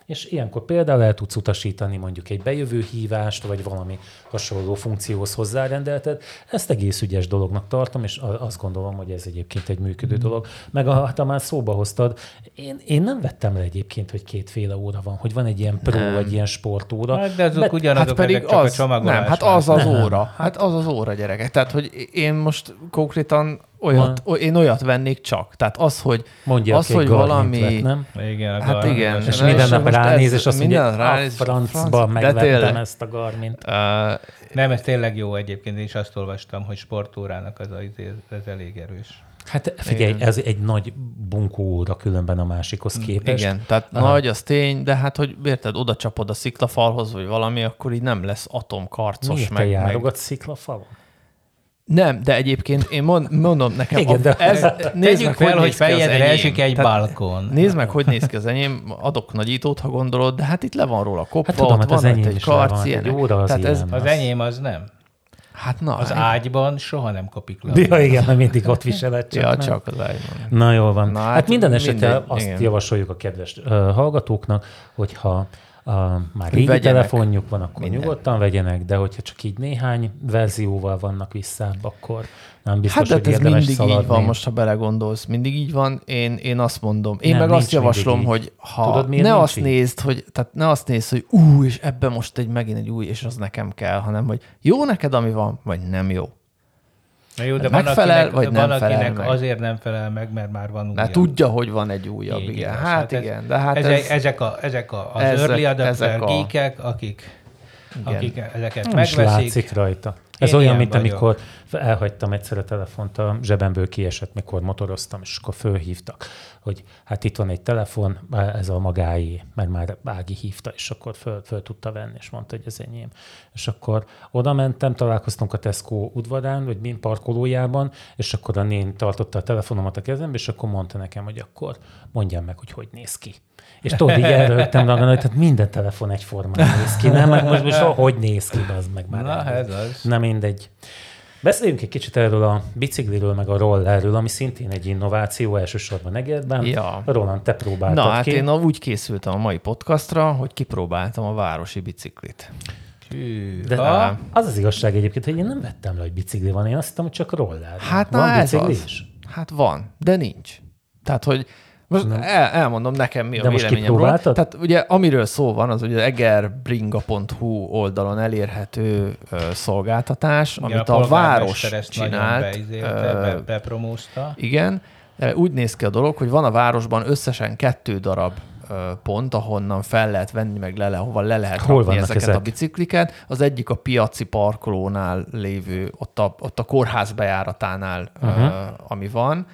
És ilyenkor például el tudsz utasítani mondjuk egy bejövő hívást, vagy valami hasonló funkcióhoz hozzárendelted. Ezt egész ügyes dolognak tartom, és azt gondolom, hogy ez egyébként egy működő dolog. Meg a, hát, ha már szóba hoztad, én, én nem vettem le egyébként, hogy kétféle óra van, hogy van egy ilyen pro, Nem. egy ilyen sportóra. Hát, de azok Bet- ugyanazok, Hát pedig csak az, a csomagolás. nem, hát az az Nem. óra. Hát az az óra, gyerekek. Tehát, hogy én most konkrétan Olyat, o- én olyat vennék csak. Tehát az, hogy, Mondja, az, hogy valami... vett, nem? Igen, a Hát Garmin igen. az- És minden és nap ránéz, és azt minden mondja, a ránéz, francba franc- de megvettem ezt a Garmin-t. Uh, Nem, ez tényleg jó egyébként, én is azt olvastam, hogy sportórának az, a- ez elég erős. Hát figyelj, Igen. ez egy nagy bunkó óra különben a másikhoz képest. igen, tehát Aha. nagy az tény, de hát, hogy érted, oda csapod a sziklafalhoz, vagy valami, akkor így nem lesz atomkarcos. Miért te meg, meg, sziklafalon? Nem, de egyébként én mond, mondom nekem, Igen, de- ez, nézd meg, fel, hogy fejedre esik egy Tehát balkon. Nézd meg, hogy néz ki az enyém, adok nagyítót, ha gondolod, de hát itt le van róla kopva, Hát tudom, ott hát van az egy is le van, karc, hát egy óra az Tehát ez. Az Az- enyém az nem. hát na, Az ágyban soha nem kopik le. Ja, igen, mert mindig ott viseled csak. ja, nem? csak az ágyban. Na jól van. Na, hát, hát minden esetre azt igen. javasoljuk a kedves uh, hallgatóknak, hogyha uh, már régi Vegyenek. telefonjuk van, akkor Minden. nyugodtan vegyenek, de hogyha csak így néhány verzióval vannak visszább, akkor nem biztos, Hát de hogy ez mindig szaladni. így van, most ha belegondolsz, mindig így van. Én, én azt mondom, én Nem, meg azt javaslom, hogy ha Tudod, ne azt így? nézd, hogy, tehát ne azt nézd, hogy ú, és ebben most egy megint egy új, és az nekem kell, hanem hogy jó neked, ami van, vagy nem jó. Na jó, de Hát van, megfelel, akinek, vagy nem felel meg? azért nem felel meg, mert már van újabb. Mert tudja, hogy van egy újabb, Így igen. igaz. Hát, ez- igen, de hát ezek, ez, ezek, a, ezek a, az ezek- early adapter ezek a- geekek, akik, Igen. akik ezeket Nem megveszik. látszik rajta. Ez Én olyan, mint vagyok. amikor elhagytam egyszer a telefont, a zsebemből kiesett, mikor motoroztam, és akkor fölhívtak, hogy hát itt van egy telefon, ez a magáé, mert már Ági hívta, és akkor föl, föl tudta venni, és mondta, hogy ez enyém. És akkor oda mentem, találkoztunk a Tesco udvarán, vagy mint parkolójában, és akkor a nén tartotta a telefonomat a kezembe, és akkor mondta nekem, hogy akkor mondjam meg, hogy hogy néz ki. És tudod, így elrögtem magam, hogy tehát minden telefon egyformán néz ki, nem? Meg most, most hogy néz ki, az meg már. Na, ez az. Na mindegy. Beszéljünk egy kicsit erről a bicikliről, meg a rollerről, ami szintén egy innováció elsősorban Egerben. Ja. Roland, te próbáltad Na, hát ki. én úgy készültem a mai podcastra, hogy kipróbáltam a városi biciklit. Hű, De ha? az az igazság egyébként, hogy én nem vettem le, hogy bicikli van, én azt hittem, hogy csak roller. Hát van na ez az. is? Hát van, de nincs. Tehát, hogy most el, elmondom nekem, mi a De véleményem róla. Tehát ugye amiről szó van, az ugye egerbringa.hu oldalon elérhető ö, szolgáltatás, Igen, amit a, város polgármester ezt csinált. Beizélte, be, bepromózta. Igen, úgy néz ki a dolog, hogy van a városban összesen kettő darab ö, pont, ahonnan fel lehet venni, meg le, hova le lehet Hol rakni ezeket ezek? a bicikliket. Az egyik a piaci parkolónál lévő, ott a, ott a kórház bejáratánál, uh-huh. ö, ami van.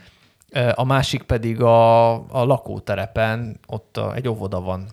A másik pedig a, a lakóterepen, ott egy óvoda van.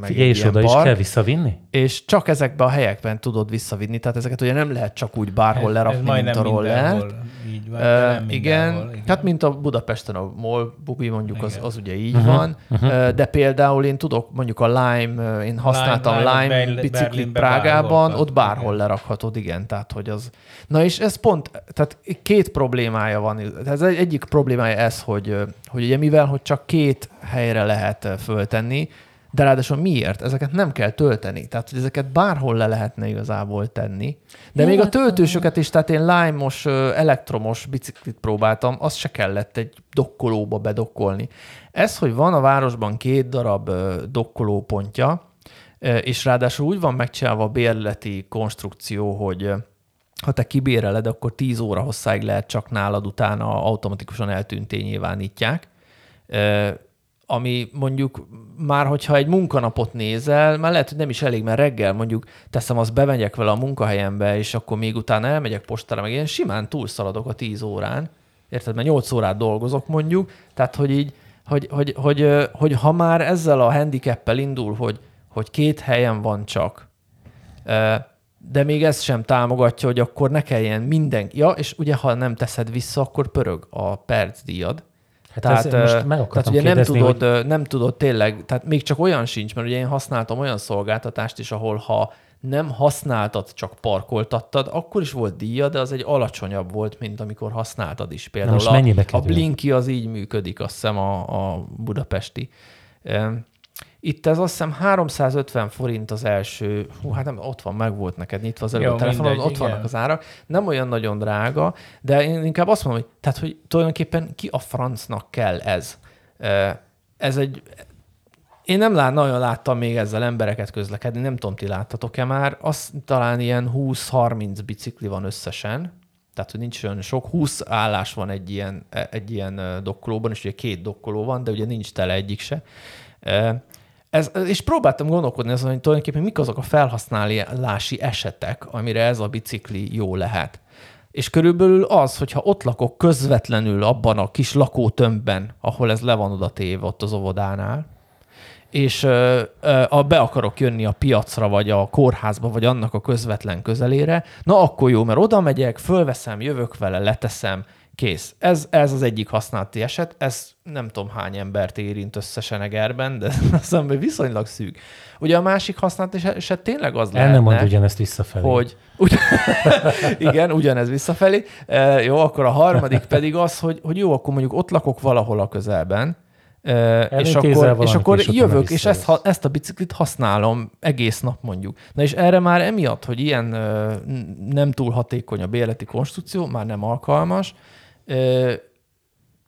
Meg Figyelj, egy és ilyen oda is park, kell visszavinni? és csak ezekben a helyekben tudod visszavinni, tehát ezeket ugye nem lehet csak úgy bárhol lerakni, ez mint a rollert. így van, nem igen, igen. tehát mint a Budapesten a MOL bubi mondjuk, az, az ugye így uh-huh, van, uh-huh. de például én tudok mondjuk a Lime, én használtam Lime- Lime, Lime- biciklit Prágában, ott bárhol igen. lerakhatod, igen, tehát hogy az... Na és ez pont, tehát két problémája van, ez egy- egyik problémája ez, hogy, hogy ugye mivel, hogy csak két helyre lehet föltenni, de ráadásul miért? Ezeket nem kell tölteni. Tehát, hogy ezeket bárhol le lehetne igazából tenni. De Jó, még a töltősöket is, tehát én ö, elektromos biciklit próbáltam, az se kellett egy dokkolóba bedokkolni. Ez, hogy van a városban két darab dokkolópontja, és ráadásul úgy van megcsinálva a bérleti konstrukció, hogy ha te kibéreled, akkor 10 óra hosszáig lehet csak nálad, utána automatikusan eltűnté nyilvánítják. Ami mondjuk már, hogyha egy munkanapot nézel, már lehet, hogy nem is elég, mert reggel mondjuk teszem, azt bemegyek vele a munkahelyembe, és akkor még utána elmegyek postára, meg én simán túlszaladok a 10 órán, érted, mert 8 órát dolgozok mondjuk, tehát hogy így, hogy, hogy, hogy, hogy, hogy ha már ezzel a handicappel indul, hogy, hogy két helyen van csak, de még ez sem támogatja, hogy akkor ne kelljen mindenki. Ja, és ugye, ha nem teszed vissza, akkor pörög a percdíjad. Hát Tehát, ez, most meg tehát ugye nem kérdezni, tudod, hogy nem tudod tényleg, tehát még csak olyan sincs, mert ugye én használtam olyan szolgáltatást is, ahol ha nem használtad, csak parkoltattad, akkor is volt díja, de az egy alacsonyabb volt, mint amikor használtad is. Például most a, a? Blinky az így működik, azt hiszem a, a budapesti. Itt ez azt hiszem 350 forint az első, hú, hát nem, ott van, meg volt neked nyitva az előbb Jó, a telefonon, mindegy, ott igen. vannak az árak. Nem olyan nagyon drága, de én inkább azt mondom, hogy, tehát, hogy tulajdonképpen ki a francnak kell ez? Ez egy, én nem lát, nagyon láttam még ezzel embereket közlekedni, nem tudom, ti láttatok-e már, azt talán ilyen 20-30 bicikli van összesen, tehát hogy nincs olyan sok, 20 állás van egy ilyen, egy ilyen dokkolóban, és ugye két dokkoló van, de ugye nincs tele egyik se. Ez, és próbáltam gondolkodni azon, hogy tulajdonképpen mik azok a felhasználási esetek, amire ez a bicikli jó lehet. És körülbelül az, hogyha ott lakok közvetlenül abban a kis lakótömbben, ahol ez le van oda téve ott az óvodánál, és ö, ö, be akarok jönni a piacra, vagy a kórházba, vagy annak a közvetlen közelére, na akkor jó, mert oda megyek, fölveszem, jövök vele, leteszem, kész. Ez, ez az egyik használati eset, ez nem tudom hány embert érint összesen Egerben, de az viszonylag szűk. Ugye a másik használati eset tényleg az. El nem mond ugyanezt visszafelé. Hogy, ugy... igen, ugyanez visszafelé. E, jó, akkor a harmadik pedig az, hogy, hogy jó, akkor mondjuk ott lakok valahol a közelben, és akkor, és akkor jövök, és ezt, ezt a biciklit használom egész nap mondjuk. Na és erre már emiatt, hogy ilyen nem túl hatékony a béleti konstrukció, már nem alkalmas,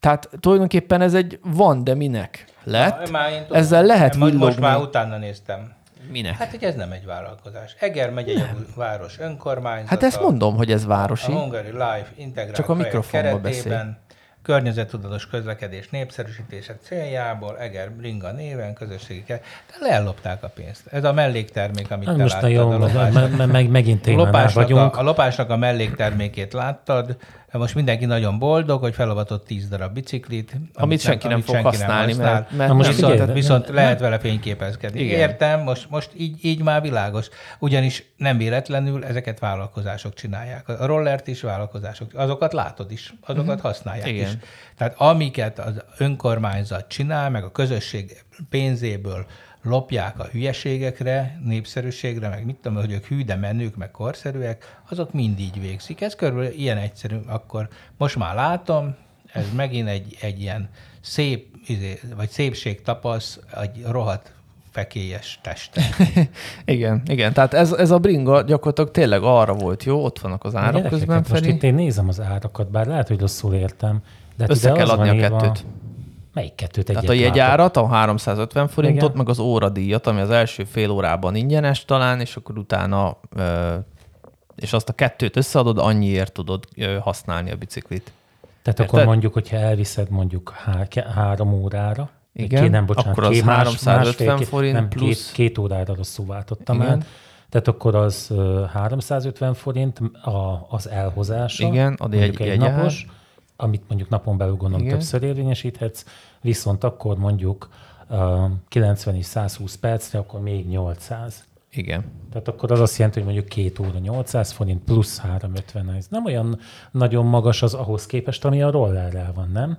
tehát tulajdonképpen ez egy van, de minek lett. Na, tudom, Ezzel lehet villogni. Most már utána néztem. Minek? Hát, hogy ez nem egy vállalkozás. Eger megy egy város önkormányzata. Hát ezt mondom, hogy ez városi. A Hungary Life integrált Csak a mikrofonba beszél környezettudatos közlekedés népszerűsítése céljából Eger Bringa néven közösségi kell, de leellopták a pénzt. Ez a melléktermék, amit hát te most láttad. Jó, a lopásnak, meg, meg, megint a lopásnak vagyunk. A, a lopásnak a melléktermékét láttad, most mindenki nagyon boldog, hogy felavatott 10 darab biciklit. Amit, amit senki nem, amit fog senki használni, nem használ, mert, mert most viszont, figyelj, viszont nem, lehet vele fényképezkedni. Igen. Értem, most, most így, így már világos. Ugyanis nem véletlenül ezeket vállalkozások csinálják. A rollert is vállalkozások. Azokat látod is, azokat uh-huh. használják Igen. is. Tehát amiket az önkormányzat csinál, meg a közösség pénzéből lopják a hülyeségekre, népszerűségre, meg mit tudom, hogy ők hű, de menők, meg korszerűek, azok mind így végzik. Ez körülbelül ilyen egyszerű. Akkor most már látom, ez megint egy, egy ilyen szép, izé, vagy szépség tapasz, egy rohadt fekélyes teste. igen, igen. Tehát ez, ez a bringa gyakorlatilag tényleg arra volt jó, ott vannak az árak közben Most itt én nézem az árakat, bár lehet, hogy rosszul értem. De hát Össze kell adni a kettőt. Melyik kettőt egyet Tehát a jegyárat, a 350 forintot, Igen. meg az óradíjat, ami az első fél órában ingyenes talán, és akkor utána, és azt a kettőt összeadod, annyiért tudod használni a biciklit. Tehát Érted? akkor mondjuk, hogyha elviszed mondjuk há- három órára, igen, két, nem, bocsánat, akkor az két, 350 másfél, forint nem, plusz... Két, két órára rosszul váltottam Igen. el. Tehát akkor az 350 forint a, az elhozása, Igen, ad egy, egy napos, amit mondjuk napon belül gondolom Igen. többször érvényesíthetsz, viszont akkor mondjuk uh, 90 és 120 percre, akkor még 800. Igen. Tehát akkor az azt jelenti, hogy mondjuk két óra 800 forint plusz 350. Ez nem olyan nagyon magas az ahhoz képest, ami a rollerrel van, nem?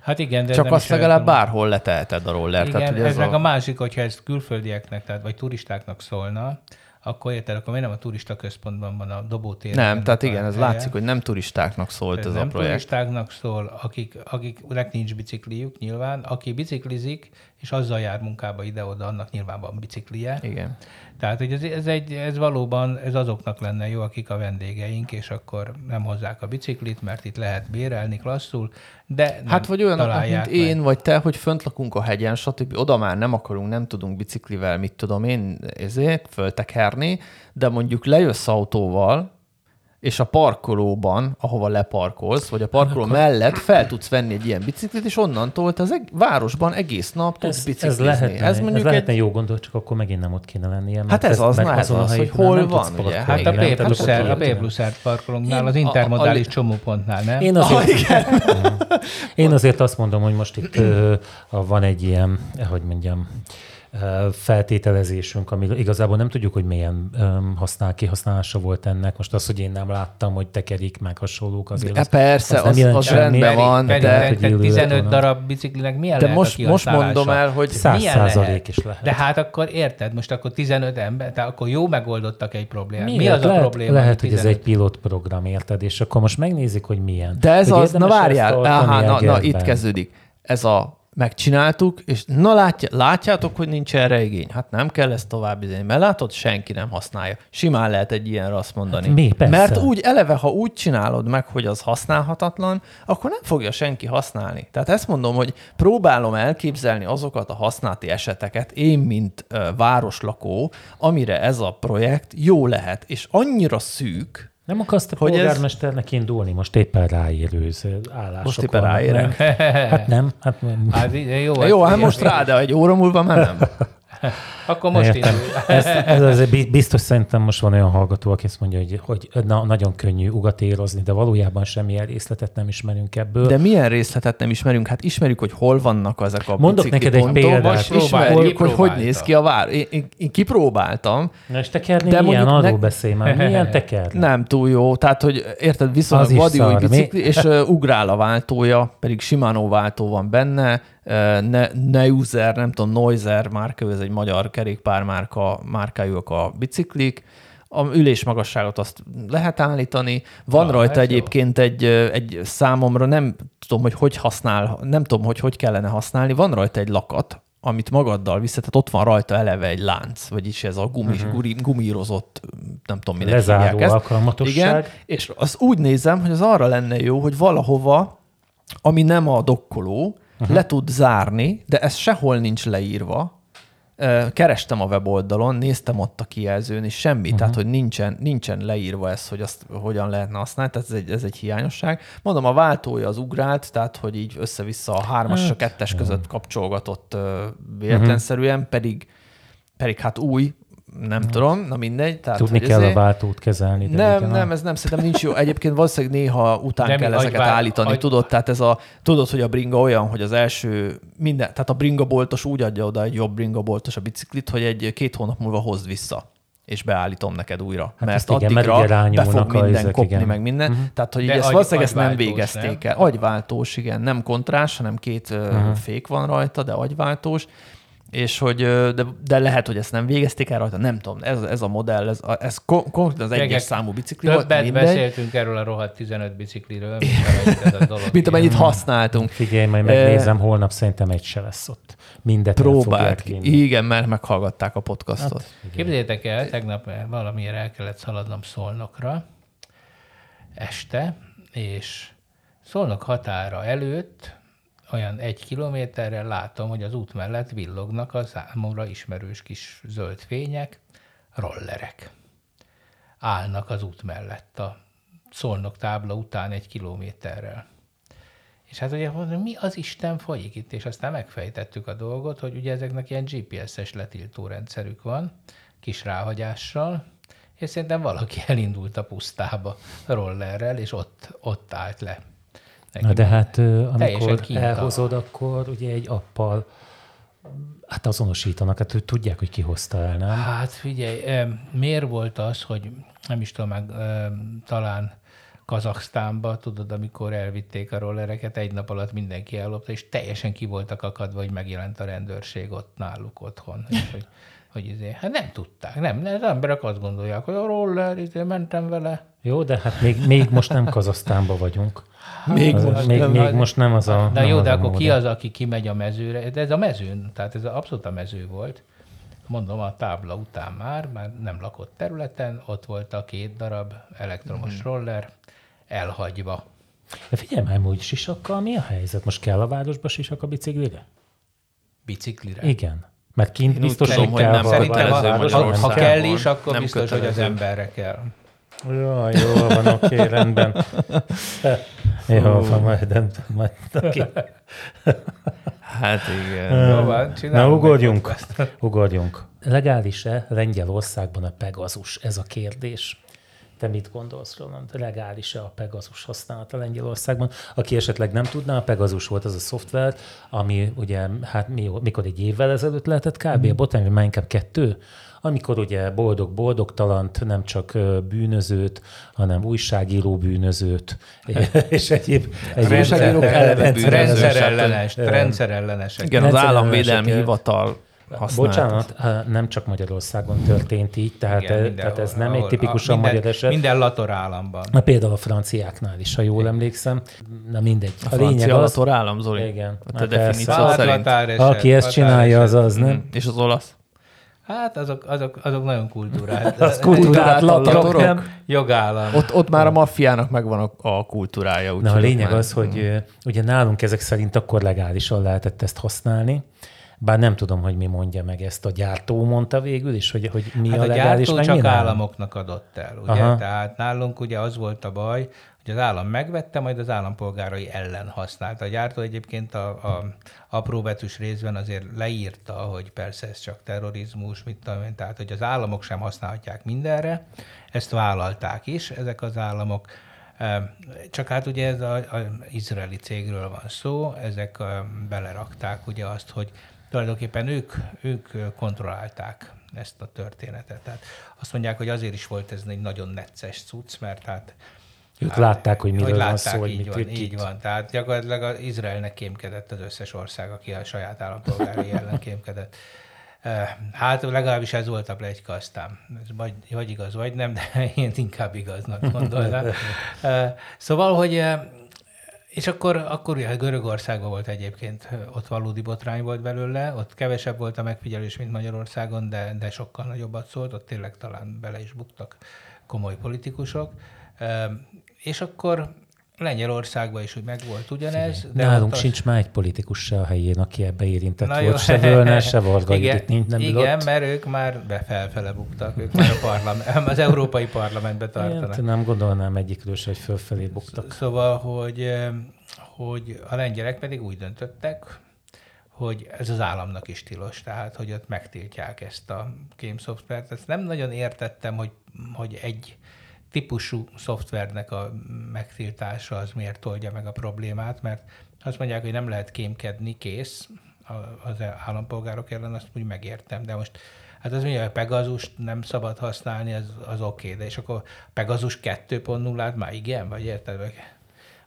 Hát igen, de Csak azt legalább bárhol leteheted a roller. Igen, tehát, hogy ez, ez meg a... a másik, hogyha ez külföldieknek, tehát vagy turistáknak szólna, akkor érted, akkor miért nem a turista központban van a dobótér? Nem, tehát igen, ez helye. látszik, hogy nem turistáknak szólt ez, ez a nem projekt. turistáknak szól, akik, akiknek nincs bicikliük nyilván, aki biciklizik, és azzal jár munkába ide-oda, annak nyilván van biciklije. Igen. Tehát, hogy ez, ez, egy, ez valóban ez azoknak lenne jó, akik a vendégeink, és akkor nem hozzák a biciklit, mert itt lehet bérelni klasszul, de Hát vagy olyanok, mint meg. én, vagy te, hogy fönt lakunk a hegyen, stb. Oda már nem akarunk, nem tudunk biciklivel, mit tudom én, ezért föltekerni, de mondjuk lejössz autóval, és a parkolóban, ahova leparkolsz, vagy a parkoló Akkor... mellett fel tudsz venni egy ilyen biciklit, és onnantól te az eg- városban egész nap tudsz ez, biciklizni. Ez lehetne, ez, mondjuk ez lehetne egy... jó gondol, csak akkor megint nem ott kéne lennie. Hát ez, az, na, ez az, hogy hol van, ugye? Hát a B plusz a B plusz parkolónknál, az intermodális csomópontnál, nem? Én azért, ah. Én azért azt mondom, hogy most itt van egy ilyen, hogy mondjam, feltételezésünk, ami igazából nem tudjuk, hogy milyen használ, kihasználása volt ennek. Most az, hogy én nem láttam, hogy tekerik meg hasonlók, azért az, persze, az, az, az rendben van. Pedig, de, de 15 darab biciklinek milyen de lehet most, a most mondom el, hogy 100 százalék is lehet. De hát akkor érted, most akkor 15 ember, tehát akkor jó megoldottak egy problémát. Mi, mi az lehet, a probléma? Lehet, hogy ez egy pilotprogram, érted, és akkor most megnézik, hogy milyen. De ez az, na várjál, na, na, itt kezdődik. Ez a megcsináltuk, és na látja, látjátok, hogy nincs erre igény. Hát nem kell ezt tovább izélni, mert látod, senki nem használja. Simán lehet egy ilyenre azt mondani. Hát mi? Persze. Mert úgy eleve, ha úgy csinálod meg, hogy az használhatatlan, akkor nem fogja senki használni. Tehát ezt mondom, hogy próbálom elképzelni azokat a használati eseteket, én, mint ö, városlakó, amire ez a projekt jó lehet, és annyira szűk, Nem akarsz te Hogy ez- polgármesternek indulni? Most éppen ráérőz állások Most éppen ráérek. Hát nem. Hát nem. Hát, jó, Jó, hát most rá, de egy óra múlva már nem. Akkor most Értem. indulj. Ez, ez azért bi- biztos szerintem most van olyan hallgató, aki azt mondja, hogy, hogy na, nagyon könnyű ugatérozni, de valójában semmilyen részletet nem ismerünk ebből. De milyen részletet nem ismerünk? Hát ismerjük, hogy hol vannak ezek a Mondok bicikli neked egy pontok, példát. ismerjük, hogy hogy néz ki a vár. Én, én, én kipróbáltam, Na és tekerni De milyen? Arról ne- beszélj már. Milyen tekerni? nem túl jó. Tehát, hogy érted, is vadi új bicikli, és uh, ugrál a váltója, pedig Shimano váltó van benne, ne, Neuser, nem tudom, Noiser márka, ez egy magyar kerékpármárka, márkájúak a biciklik, a ülés magasságot azt lehet állítani. Van Na, rajta jó. egyébként egy, egy számomra, nem tudom, hogy hogy használ, nem tudom, hogy hogy kellene használni. Van rajta egy lakat, amit magaddal viszed, tehát ott van rajta eleve egy lánc, vagyis ez a gumi, uh-huh. gumi, gumírozott, nem tudom, minek Lezáró ezt. alkalmatosság. Igen, és az úgy nézem, hogy az arra lenne jó, hogy valahova, ami nem a dokkoló, uh-huh. le tud zárni, de ez sehol nincs leírva. Kerestem a weboldalon, néztem ott a kijelzőn, és semmi, uh-huh. tehát hogy nincsen, nincsen leírva ez, hogy azt hogyan lehetne használni, tehát ez egy, ez egy hiányosság. Mondom, a váltója az ugrált, tehát hogy így össze-vissza a hármas és a kettes között kapcsolgatott véletlenszerűen, pedig, pedig hát új, nem tudom, na mindegy. Tehát, Tudni kell a ezért- váltót kezelni. De nem, igen, nem, a- ez nem, szerintem nincs jó. Egyébként valószínűleg néha után De mi kell ezeket agyvá- állítani, agy- tudod? Tehát ez a, tudod, hogy a bringa olyan, hogy az első, minden, tehát a bringa boltos úgy adja oda egy jobb bringa boltos a biciklit, hogy egy két hónap múlva hozd vissza és beállítom neked újra. Hát mert igen, mert addigra ugye be fog a minden izek, kopni, igen. meg minden. Uh-huh. Tehát, hogy De így ezt agy- valószínűleg ezt nem végezték nem? el. Agyváltós, igen. Nem kontrás, hanem két uh-huh. fék van rajta, de agyváltós és hogy, de, de lehet, hogy ezt nem végezték el rajta, nem tudom, ez, ez a modell, ez, ez kon- konkrétan az egyes számú bicikli volt, Többet mindegy, beszéltünk erről a rohadt 15 bicikliről, mint amennyit ez a dolog. mint amennyit használtunk. Figyelj, majd megnézem, holnap szerintem egy se lesz ott. Mindet Próbált ki. Igen, mert meghallgatták a podcastot. Képzeljétek el, tegnap valamiért el kellett szaladnom Szolnokra este, és Szolnok határa előtt olyan egy kilométerrel látom, hogy az út mellett villognak a számomra ismerős kis zöld fények, rollerek. Állnak az út mellett a Szolnok tábla után egy kilométerrel. És hát ugye mi az Isten folyik itt, és aztán megfejtettük a dolgot, hogy ugye ezeknek ilyen GPS-es letiltó rendszerük van, kis ráhagyással, és szerintem valaki elindult a pusztába rollerrel, és ott, ott állt le. Na de hát amikor elhozod, akkor ugye egy appal hát azonosítanak, hát tudják, hogy ki hozta el, nem? Hát figyelj, miért volt az, hogy nem is tudom, meg talán Kazaksztánba, tudod, amikor elvitték a rollereket, egy nap alatt mindenki ellopta, és teljesen ki voltak akadva, hogy megjelent a rendőrség ott náluk otthon. És hogy, hogy izé, hát nem tudták, nem, az emberek azt gondolják, hogy a roller, izé, mentem vele. Jó, de hát még, még most nem Kazasztánban vagyunk. Még Az, most még, nem. még most nem az a... Nem jó, de akkor ki az, aki kimegy a mezőre? De ez a mezőn, tehát ez abszolút a mező volt. Mondom, a tábla után már, már nem lakott területen, ott volt a két darab elektromos roller, elhagyva. De figyelj már, hogy sisakkal mi a helyzet? Most kell a városba sisak a biciklire? Biciklire. Igen. Mert kint úgy biztos, tudom, hogy hogy kell nem Szerintem, ha, ha, kell is, akkor Nem biztos, hogy az emberre kell. Jó, jó van, oké, rendben. Jó van, majd, nem, majd oké. Hát igen. Jó van, Na, csinálunk egy ugorjunk. Ugorjunk. Legális-e Lengyelországban a Pegazus? Ez a kérdés. Te mit gondolsz, Roland? Legális-e a Pegasus használata Lengyelországban? Aki esetleg nem tudná, a Pegasus volt az a szoftver, ami ugye, hát mi, mikor egy évvel ezelőtt lehetett kb. Mhm. a botán, már inkább kettő, amikor ugye boldog-boldogtalant, nem csak bűnözőt, hanem újságíró bűnözőt, és egyéb, egyéb rendszerellenes- Rendszerellenes, Ö, rendszerellenesek. Igen, az államvédelmi hivatal használt. Bocsánat, nem csak Magyarországon történt így, tehát, Igen, Igen, mindenhol, tehát ez nem ahol- egy tipikusan a- minden, magyar eset. Minden lator államban. Na, például a franciáknál is, ha jól emlékszem. Na mindegy. A A, lényeg az, alatt állam, Zoli. Igen. A te Hát definíció szerint. határeset, aki ezt csinálja, az az, nem? Mm. És az olasz? Hát azok, azok, azok nagyon kultúrált. Az kultúrát latorok, nem? Jogállam. Ott, ott már a maffiának megvan a, a kultúrája. Na úgyhogy a lényeg már- az, hogy ö, ugye nálunk ezek szerint akkor legálisan lehetett ezt használni, bár nem tudom, hogy mi mondja meg ezt a gyártó, mondta végül is, hogy, hogy mi hát a legális, gyártó csak nem. államoknak adott el, ugye? Aha. Tehát nálunk ugye az volt a baj, hogy az állam megvette, majd az állampolgárai ellen használta. A gyártó egyébként a, a apróbetűs részben azért leírta, hogy persze ez csak terrorizmus, mit tudom én, tehát hogy az államok sem használhatják mindenre, ezt vállalták is ezek az államok, csak hát ugye ez az izraeli cégről van szó, ezek belerakták ugye azt, hogy tulajdonképpen ők, ők kontrollálták ezt a történetet. Tehát azt mondják, hogy azért is volt ez egy nagyon necces cucc, mert hát ők hát, látták, hogy miről hogy van látták, szó, hogy így mit van, itt. így van. Tehát gyakorlatilag az Izraelnek kémkedett az összes ország, aki a saját állampolgárai ellen kémkedett. Hát legalábbis ez volt a plegyka aztán. Ez vagy, vagy igaz, vagy nem, de én inkább igaznak gondolnám. Szóval, hogy és akkor, akkor Görögországban volt egyébként, ott valódi botrány volt belőle, ott kevesebb volt a megfigyelés, mint Magyarországon, de, de sokkal nagyobbat szólt, ott tényleg talán bele is buktak komoly politikusok. És akkor Lengyelországban is úgy megvolt ugyanez. De Nálunk az... sincs már egy politikus se a helyén, aki ebbe érintett Na volt, jó. se Völner, se Varga igen, nincs, nem Igen, ott. mert ők már befelfele buktak, ők már a parlament, az Európai Parlamentbe tartanak. Én nem gondolnám egyikről se, hogy fölfelé buktak. Szóval, hogy, hogy a lengyelek pedig úgy döntöttek, hogy ez az államnak is tilos, tehát hogy ott megtiltják ezt a kémszoftvert. Ezt nem nagyon értettem, hogy, hogy egy típusú szoftvernek a megtiltása az miért oldja meg a problémát, mert azt mondják, hogy nem lehet kémkedni, kész az állampolgárok ellen, azt úgy megértem, de most Hát az mondja, hogy Pegazus nem szabad használni, az, az oké, okay, de és akkor Pegazus 2.0-át már igen, vagy érted?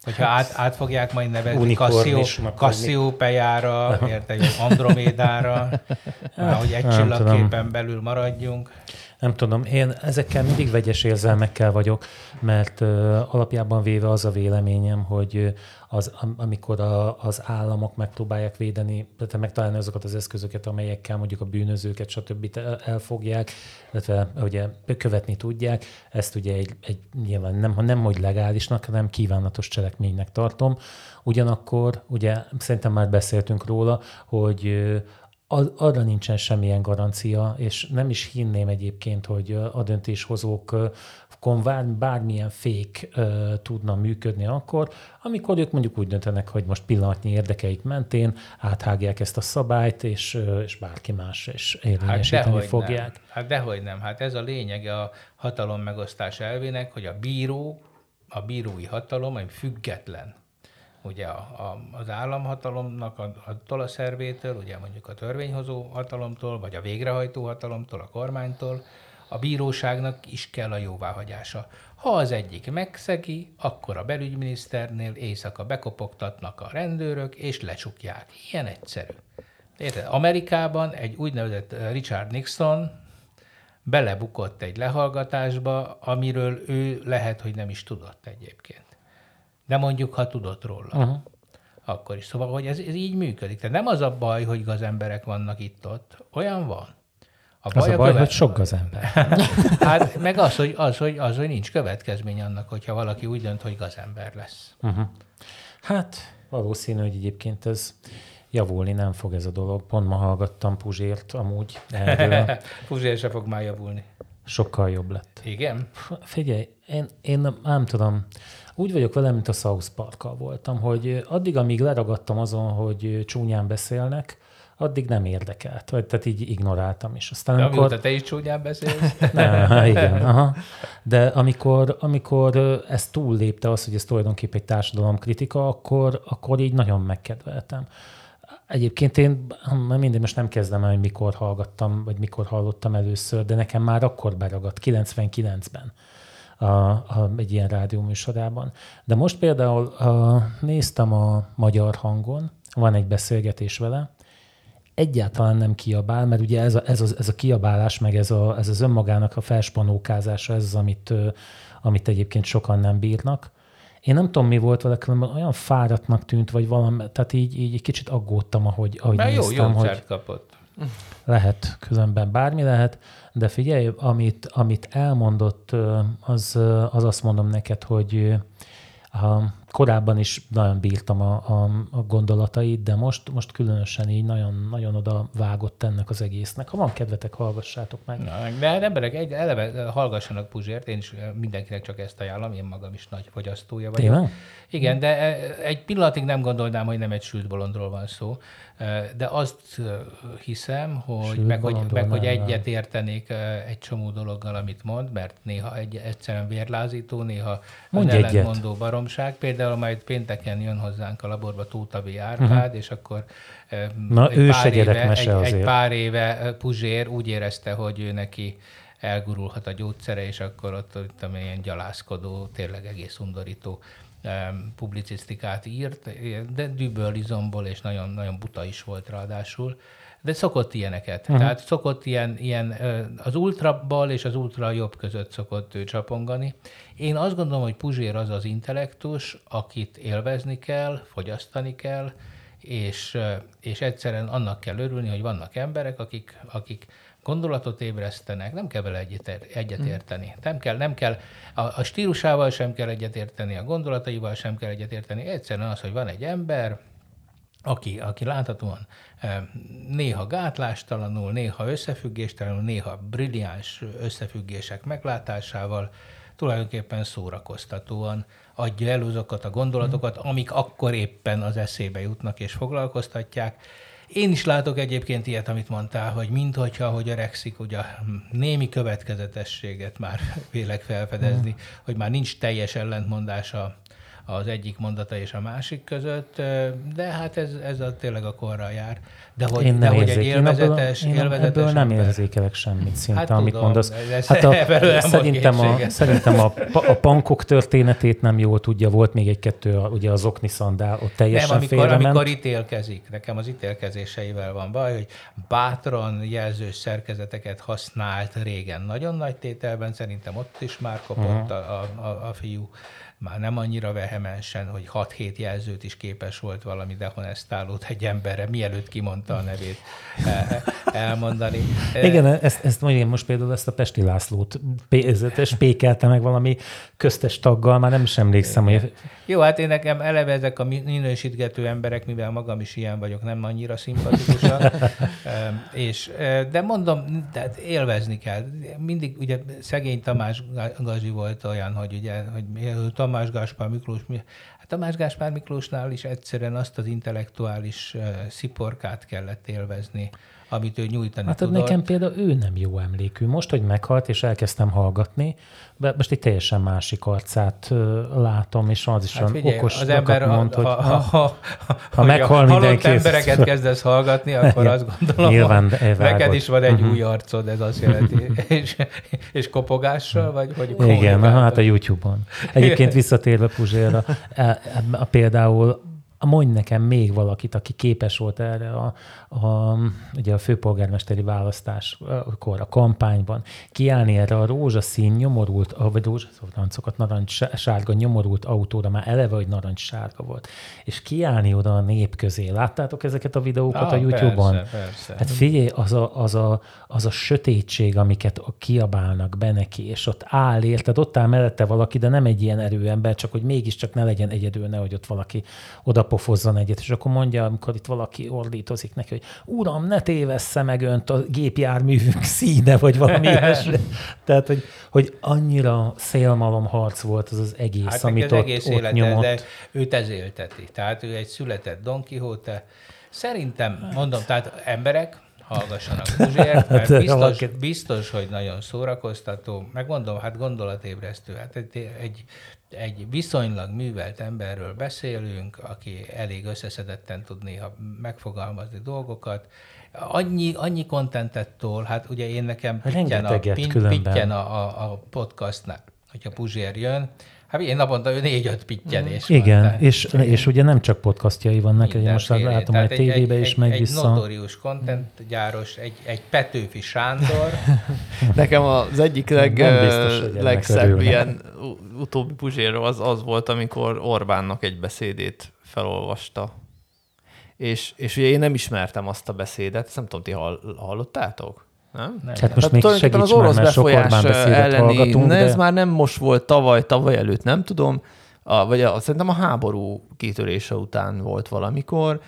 Hogyha hát, át, át fogják majd nevezni Cassio, Pejára, érted, Andromédára, már, hogy egy csillagképen belül maradjunk. Nem tudom, én ezekkel mindig vegyes érzelmekkel vagyok, mert uh, alapjában véve az a véleményem, hogy az, amikor a, az államok megpróbálják védeni, tehát megtalálni azokat az eszközöket, amelyekkel mondjuk a bűnözőket, stb. elfogják, illetve ugye követni tudják, ezt ugye egy, egy nyilván nem, nem hogy legálisnak, hanem kívánatos cselekménynek tartom. Ugyanakkor ugye szerintem már beszéltünk róla, hogy arra nincsen semmilyen garancia, és nem is hinném egyébként, hogy a döntéshozók bármilyen fék tudna működni akkor, amikor ők mondjuk úgy döntenek, hogy most pillanatnyi érdekeik mentén áthágják ezt a szabályt, és, és bárki más is érvényesíteni hát fogják. Nem. Hát dehogy nem. Hát ez a lényege a hatalom megosztás elvének, hogy a bíró, a bírói hatalom, ami független ugye a, a, az államhatalomnak a, a tolaszervétől, ugye mondjuk a törvényhozó hatalomtól, vagy a végrehajtó hatalomtól, a kormánytól, a bíróságnak is kell a jóváhagyása. Ha az egyik megszegi, akkor a belügyminiszternél éjszaka bekopogtatnak a rendőrök, és lecsukják. Ilyen egyszerű. Érted? Amerikában egy úgynevezett Richard Nixon belebukott egy lehallgatásba, amiről ő lehet, hogy nem is tudott egyébként. De mondjuk, ha tudott róla. Uh-huh. Akkor is. Szóval, hogy ez, ez így működik. Tehát nem az a baj, hogy gazemberek vannak itt-ott. Olyan van. A baj, az a baj, a követ... hogy sok gazember. hát meg az hogy, az, hogy, az, hogy nincs következmény annak, hogyha valaki úgy dönt, hogy gazember lesz. Uh-huh. Hát valószínű, hogy egyébként ez javulni nem fog ez a dolog. Pont ma hallgattam Puzsért amúgy erről. Puzsér se fog már javulni. Sokkal jobb lett. Igen? Figyelj, én, én nem, nem tudom úgy vagyok vele, mint a South park voltam, hogy addig, amíg leragadtam azon, hogy csúnyán beszélnek, addig nem érdekelt, tehát így ignoráltam is. Aztán De amikor... amióta te is csúnyán beszélsz? nem, igen, aha. De amikor, amikor ez túllépte az, hogy ez tulajdonképpen egy társadalomkritika, akkor, akkor így nagyon megkedveltem. Egyébként én mindig most nem kezdem el, hogy mikor hallgattam, vagy mikor hallottam először, de nekem már akkor beragadt, 99-ben a, a, egy ilyen rádió műsorában. De most például a, néztem a magyar hangon, van egy beszélgetés vele, egyáltalán nem kiabál, mert ugye ez a, ez a, ez a kiabálás, meg ez, a, ez az önmagának a felspanókázása, ez az, amit, amit egyébként sokan nem bírnak. Én nem tudom, mi volt vele, különben olyan fáradtnak tűnt, vagy valami, tehát így, így egy kicsit aggódtam, ahogy, ahogy Már néztem. Jó, jó hogy kapott. Lehet, különben bármi lehet, de figyelj, amit, amit elmondott, az, az azt mondom neked, hogy korábban is nagyon bírtam a, a, a gondolatait, de most, most különösen így nagyon, nagyon oda vágott ennek az egésznek. Ha van kedvetek, hallgassátok meg. Na, de hát emberek egy, eleve hallgassanak Puzsért, én is mindenkinek csak ezt ajánlom, én magam is nagy fogyasztója vagyok. Tényleg? Igen, de egy pillanatig nem gondolnám, hogy nem egy sült bolondról van szó, de azt hiszem, hogy Sült meg, hogy, meg hogy egyet értenék egy csomó dologgal, amit mond, mert néha egy, egyszerűen vérlázító, néha Mondj ellentmondó baromság. Például majd pénteken jön hozzánk a laborba Tóta V. Árpád, uh-huh. és akkor Na, egy pár éve, egy, egy azért. pár éve Puzsér úgy érezte, hogy ő neki elgurulhat a gyógyszere, és akkor ott, ott ilyen gyalászkodó, tényleg egész undorító publicisztikát írt, de düböl izomból, és nagyon, nagyon buta is volt ráadásul. De szokott ilyeneket. Uh-huh. Tehát szokott ilyen, ilyen az ultra bal és az ultra jobb között szokott ő csapongani. Én azt gondolom, hogy Puzsér az az intellektus, akit élvezni kell, fogyasztani kell, és, és egyszerűen annak kell örülni, hogy vannak emberek, akik, akik gondolatot ébresztenek, nem kell vele egyet, egyetérteni. Nem kell, nem kell a, a stílusával sem kell egyetérteni, a gondolataival sem kell egyetérteni. Egyszerűen az, hogy van egy ember, aki, aki láthatóan néha gátlástalanul, néha összefüggéstelenül, néha brilliáns összefüggések meglátásával tulajdonképpen szórakoztatóan adja el azokat a gondolatokat, amik akkor éppen az eszébe jutnak és foglalkoztatják. Én is látok egyébként ilyet, amit mondtál, hogy minthogyha, hogy öregszik, ugye némi következetességet már vélek felfedezni, hogy már nincs teljes ellentmondása az egyik mondata és a másik között, de hát ez, ez a, tényleg a korral jár. De hogy, Én de nem hogy egy érzék. Én ebből, élvezetes, én élvezetes ebből nem ember. érzékelek semmit szinte, Hát amit tudom, mondasz. Hát a, nem szerintem, a, szerintem a, a pankok történetét nem jól tudja. Volt még egy-kettő, a- ugye az okni szandál, ott teljesen Nem, amikor, félrement. amikor ítélkezik. Nekem az ítélkezéseivel van baj, hogy bátran jelzős szerkezeteket használt régen nagyon nagy tételben, szerintem ott is már kapott uh-huh. a, a, a fiú már nem annyira vehemensen, hogy 6-7 jelzőt is képes volt valami dehonestálót egy emberre, mielőtt kimondta a nevét eh, elmondani. Igen, ezt, ezt mondjuk most például ezt a Pesti Lászlót pé- spékelte meg valami köztes taggal, már nem is emlékszem, hogy Jó, hát én nekem eleve ezek a mi- minősítgető emberek, mivel magam is ilyen vagyok, nem annyira szimpatikusak. És, de mondom, tehát élvezni kell. Mindig ugye szegény Tamás Gazi volt olyan, hogy ugye, hogy mi- Tamás Gáspár Miklós, mi, hát Tamás Gáspár Miklósnál is egyszerűen azt az intellektuális sziporkát kellett élvezni, amit ő nyújtani Hát tudott. nekem például ő nem jó emlékű. Most, hogy meghalt, és elkezdtem hallgatni, de most egy teljesen másik arcát látom, és az is Hát figyelj, okos az ember, mond, hogy ha, ha, ha, ha, meghal mindenki, ez- embereket kezdesz hallgatni, akkor azt gondolom, nyilván, hogy neked is van egy Mhm. új arcod, ez azt jelenti. és, és kopogással, vagy hogy Igen, hát a YouTube-on. Egyébként visszatérve Puzsérra, e- e- például mondj nekem még valakit, aki képes volt erre a, a, ugye a főpolgármesteri választáskor, a kampányban, kiállni erre a rózsaszín nyomorult, ah, vagy rózsaszíncokat, narancssárga nyomorult autóra, már eleve, hogy narancssárga volt, és kiállni oda a nép közé. Láttátok ezeket a videókat a YouTube-on? Persze, persze. Hát figyelj, az a, az, a, az a sötétség, amiket kiabálnak be neki, és ott áll, érted, ott áll mellette valaki, de nem egy ilyen erőember, csak hogy mégiscsak ne legyen egyedül, nehogy ott valaki oda pofozzon egyet, és akkor mondja, amikor itt valaki ordítozik neki, hogy uram, ne tévessze meg önt a gépjárművünk színe, vagy valami ilyesmi. Tehát, hogy, hogy annyira szélmalom harc volt az az egész, Hát amit az ott, egész ott élete, nyomott. de őt ez élteti. Tehát ő egy született Don Quixote. Szerintem, mondom, tehát emberek, hallgassanak Puzsért, mert De biztos, biztos, hogy nagyon szórakoztató. Meg mondom, hát gondolatébresztő. Hát egy, egy, egy viszonylag művelt emberről beszélünk, aki elég összeszedetten tud néha megfogalmazni dolgokat. Annyi, annyi kontentet tol, hát ugye én nekem pittyen a, pin- pittyen a, a, a podcastnál, hogyha Puzsér jön, Hát én naponta ő négy-öt pittyenés van. Igen, tehát és, és ugye nem csak podcastjai vannak, ugye most mindenfélé. látom, hogy egy- tévébe egy- is egy, megy egy vissza. notórius content gyáros, egy, egy Petőfi Sándor, Nekem az egyik leg, biztos, legszebb ilyen utóbbi puzsér az, az volt, amikor Orbánnak egy beszédét felolvasta. És, és ugye én nem ismertem azt a beszédet, nem tudom, ti hall, hallottátok? Nem? nem, Hát most még tulajdonképpen segíts már, mert sok Orbán befolyás elleni, ne, de... ez már nem most volt, tavaly, tavaly előtt, nem tudom. a, vagy a, szerintem a háború kitörése után volt valamikor,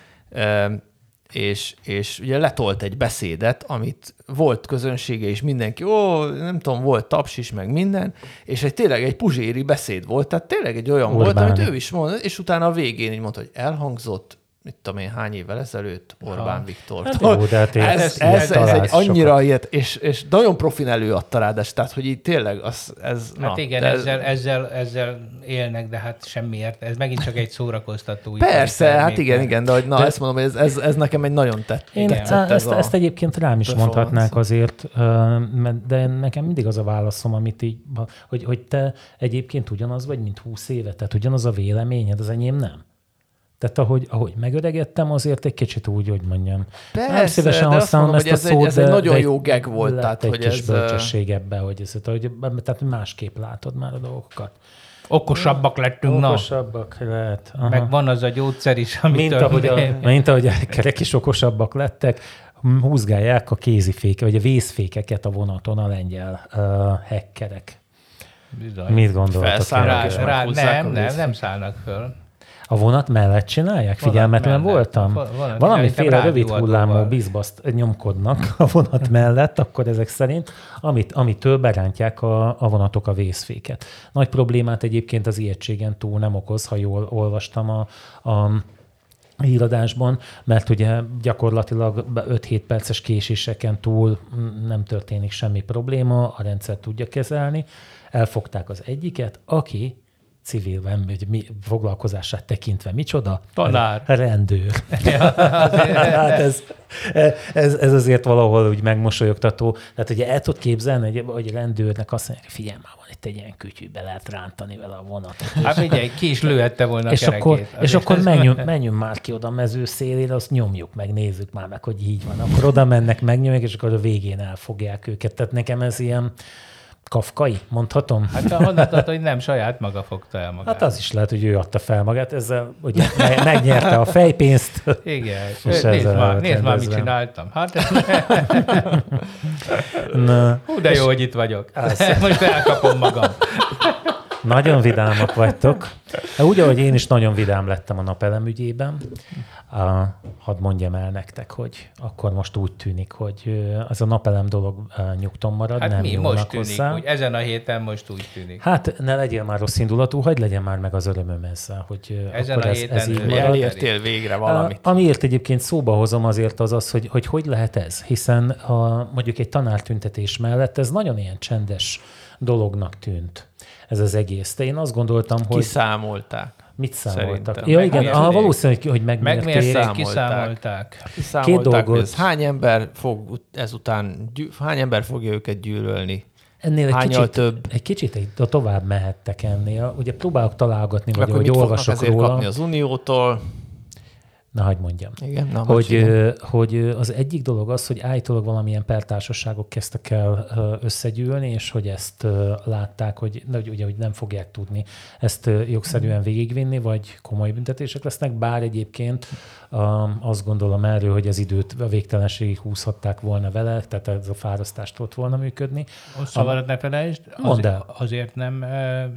és, és ugye letolt egy beszédet, amit volt közönsége, és mindenki, ó, nem tudom, volt taps is, meg minden, és egy tényleg egy puzséri beszéd volt, tehát tényleg egy olyan Orbáni. volt, amit ő is mondott, és utána a végén így mondta, hogy elhangzott mit tudom én, hány évvel ezelőtt Orbán ha. Viktor. Hát jó, de hát ez, ez, ez, ez egy annyira ilyet, és, és nagyon profin előadta ráadást, tehát hogy így tényleg az, ez... Hát na, igen, ezzel, ezzel, ezzel élnek, de hát semmiért, ez megint csak egy szórakoztató. Persze, hát igen, igen, de hogy na, de, ezt mondom, ez, ez, ez nekem egy nagyon tett. Én igen, ezt, ezt, ezt egyébként rám is mondhatnák azért, de nekem mindig az a válaszom, amit így, hogy, hogy te egyébként ugyanaz vagy, mint 20 éve, tehát ugyanaz a véleményed, az enyém nem. Tehát ahogy, ahogy megöregedtem, azért egy kicsit úgy, hogy mondjam. Persze, nem szívesen de használom mondom, ezt a szót, ez egy, ez egy nagyon de jó geg volt. Tehát, egy hogy kis ez... bölcsesség ebbe, hogy, ez, hogy tehát másképp látod már a dolgokat. Okosabbak lettünk, Okosabbak na. lehet. Aha. Meg van az a gyógyszer is, amit mint ahogy, a, mint ahogy a kerek is okosabbak lettek, húzgálják a kéziféke, vagy a vészfékeket a vonaton a lengyel uh, hekkerek. Bizony. Mit gondoltak? Felszállnak rá, rá, nem, nem, nem szállnak föl. A vonat mellett csinálják? Figyelmetlen voltam? Van, Valamiféle rövid hullámú bizbaszt nyomkodnak a vonat mellett, akkor ezek szerint, amit, amitől berántják a, a vonatok a vészféket. Nagy problémát egyébként az ijegységen túl nem okoz, ha jól olvastam a, a híradásban, mert ugye gyakorlatilag 5-7 perces késéseken túl nem történik semmi probléma, a rendszer tudja kezelni. Elfogták az egyiket, aki civil hogy mi foglalkozását tekintve micsoda? Tanár. Rendőr. hát ez, ez, ez, azért valahol úgy megmosolyogtató. Tehát ugye el tud képzelni, hogy, hogy rendőrnek azt mondja, hogy figyelj már, van itt egy ilyen kütyű, be lehet rántani vele a vonatot. Hát figyelj, ki is lőhette volna és a akkor, és akkor menjünk, menjünk már ki oda a mező szélére, azt nyomjuk meg, nézzük már meg, hogy így van. Akkor oda mennek, megnyomják, és akkor a végén elfogják őket. Tehát nekem ez ilyen, kafkai, mondhatom? Hát tudod, hogy nem saját maga fogta el magát. Hát az is lehet, hogy ő adta fel magát, ezzel ugye megnyerte a fejpénzt. Igen, és nézd, már, nézd már, mit csináltam. Hát, Na, Hú, de jó, hogy itt vagyok. Az. Most elkapom magam. Nagyon vidámak vagytok. Úgy, ahogy én is nagyon vidám lettem a napelem ügyében, a, hadd mondjam el nektek, hogy akkor most úgy tűnik, hogy az a napelem dolog nyugton marad, hát nem mi most tűnik, hozzá. hogy ezen a héten most úgy tűnik. Hát ne legyél már rossz indulatú, hagyd legyen már meg az örömöm ezzel, hogy ezen akkor a ez, héten ez így marad. Elértél végre valamit. A, amiért egyébként szóba hozom azért az az, hogy hogy, hogy lehet ez, hiszen a, mondjuk egy tanártüntetés mellett ez nagyon ilyen csendes dolognak tűnt ez az egész. De én azt gondoltam, hogy... Kiszámolták. Mit számoltak? Szerintem. Ja, igen, ah, valószínűleg, hogy megmérték. Megmérték, kiszámolták. kiszámolták. Két dolgot. Ez hány ember fog ezután, hány ember fogja őket gyűlölni? Ennél egy kicsit, több. egy kicsit egy, tovább mehettek ennél. Ugye próbálok találgatni, vagy hogy olvasok róla. kapni az Uniótól? Na, hagyd mondjam. Igen, na, hogy, hogy az egyik dolog az, hogy állítólag valamilyen pertársaságok kezdtek el összegyűlni, és hogy ezt látták, hogy, ugye, hogy nem fogják tudni ezt jogszerűen végigvinni, vagy komoly büntetések lesznek, bár egyébként azt gondolom erről, hogy az időt a végtelenségig húzhatták volna vele, tehát ez a fárasztást ott volna működni. Szóval ne felejtsd, az, azért nem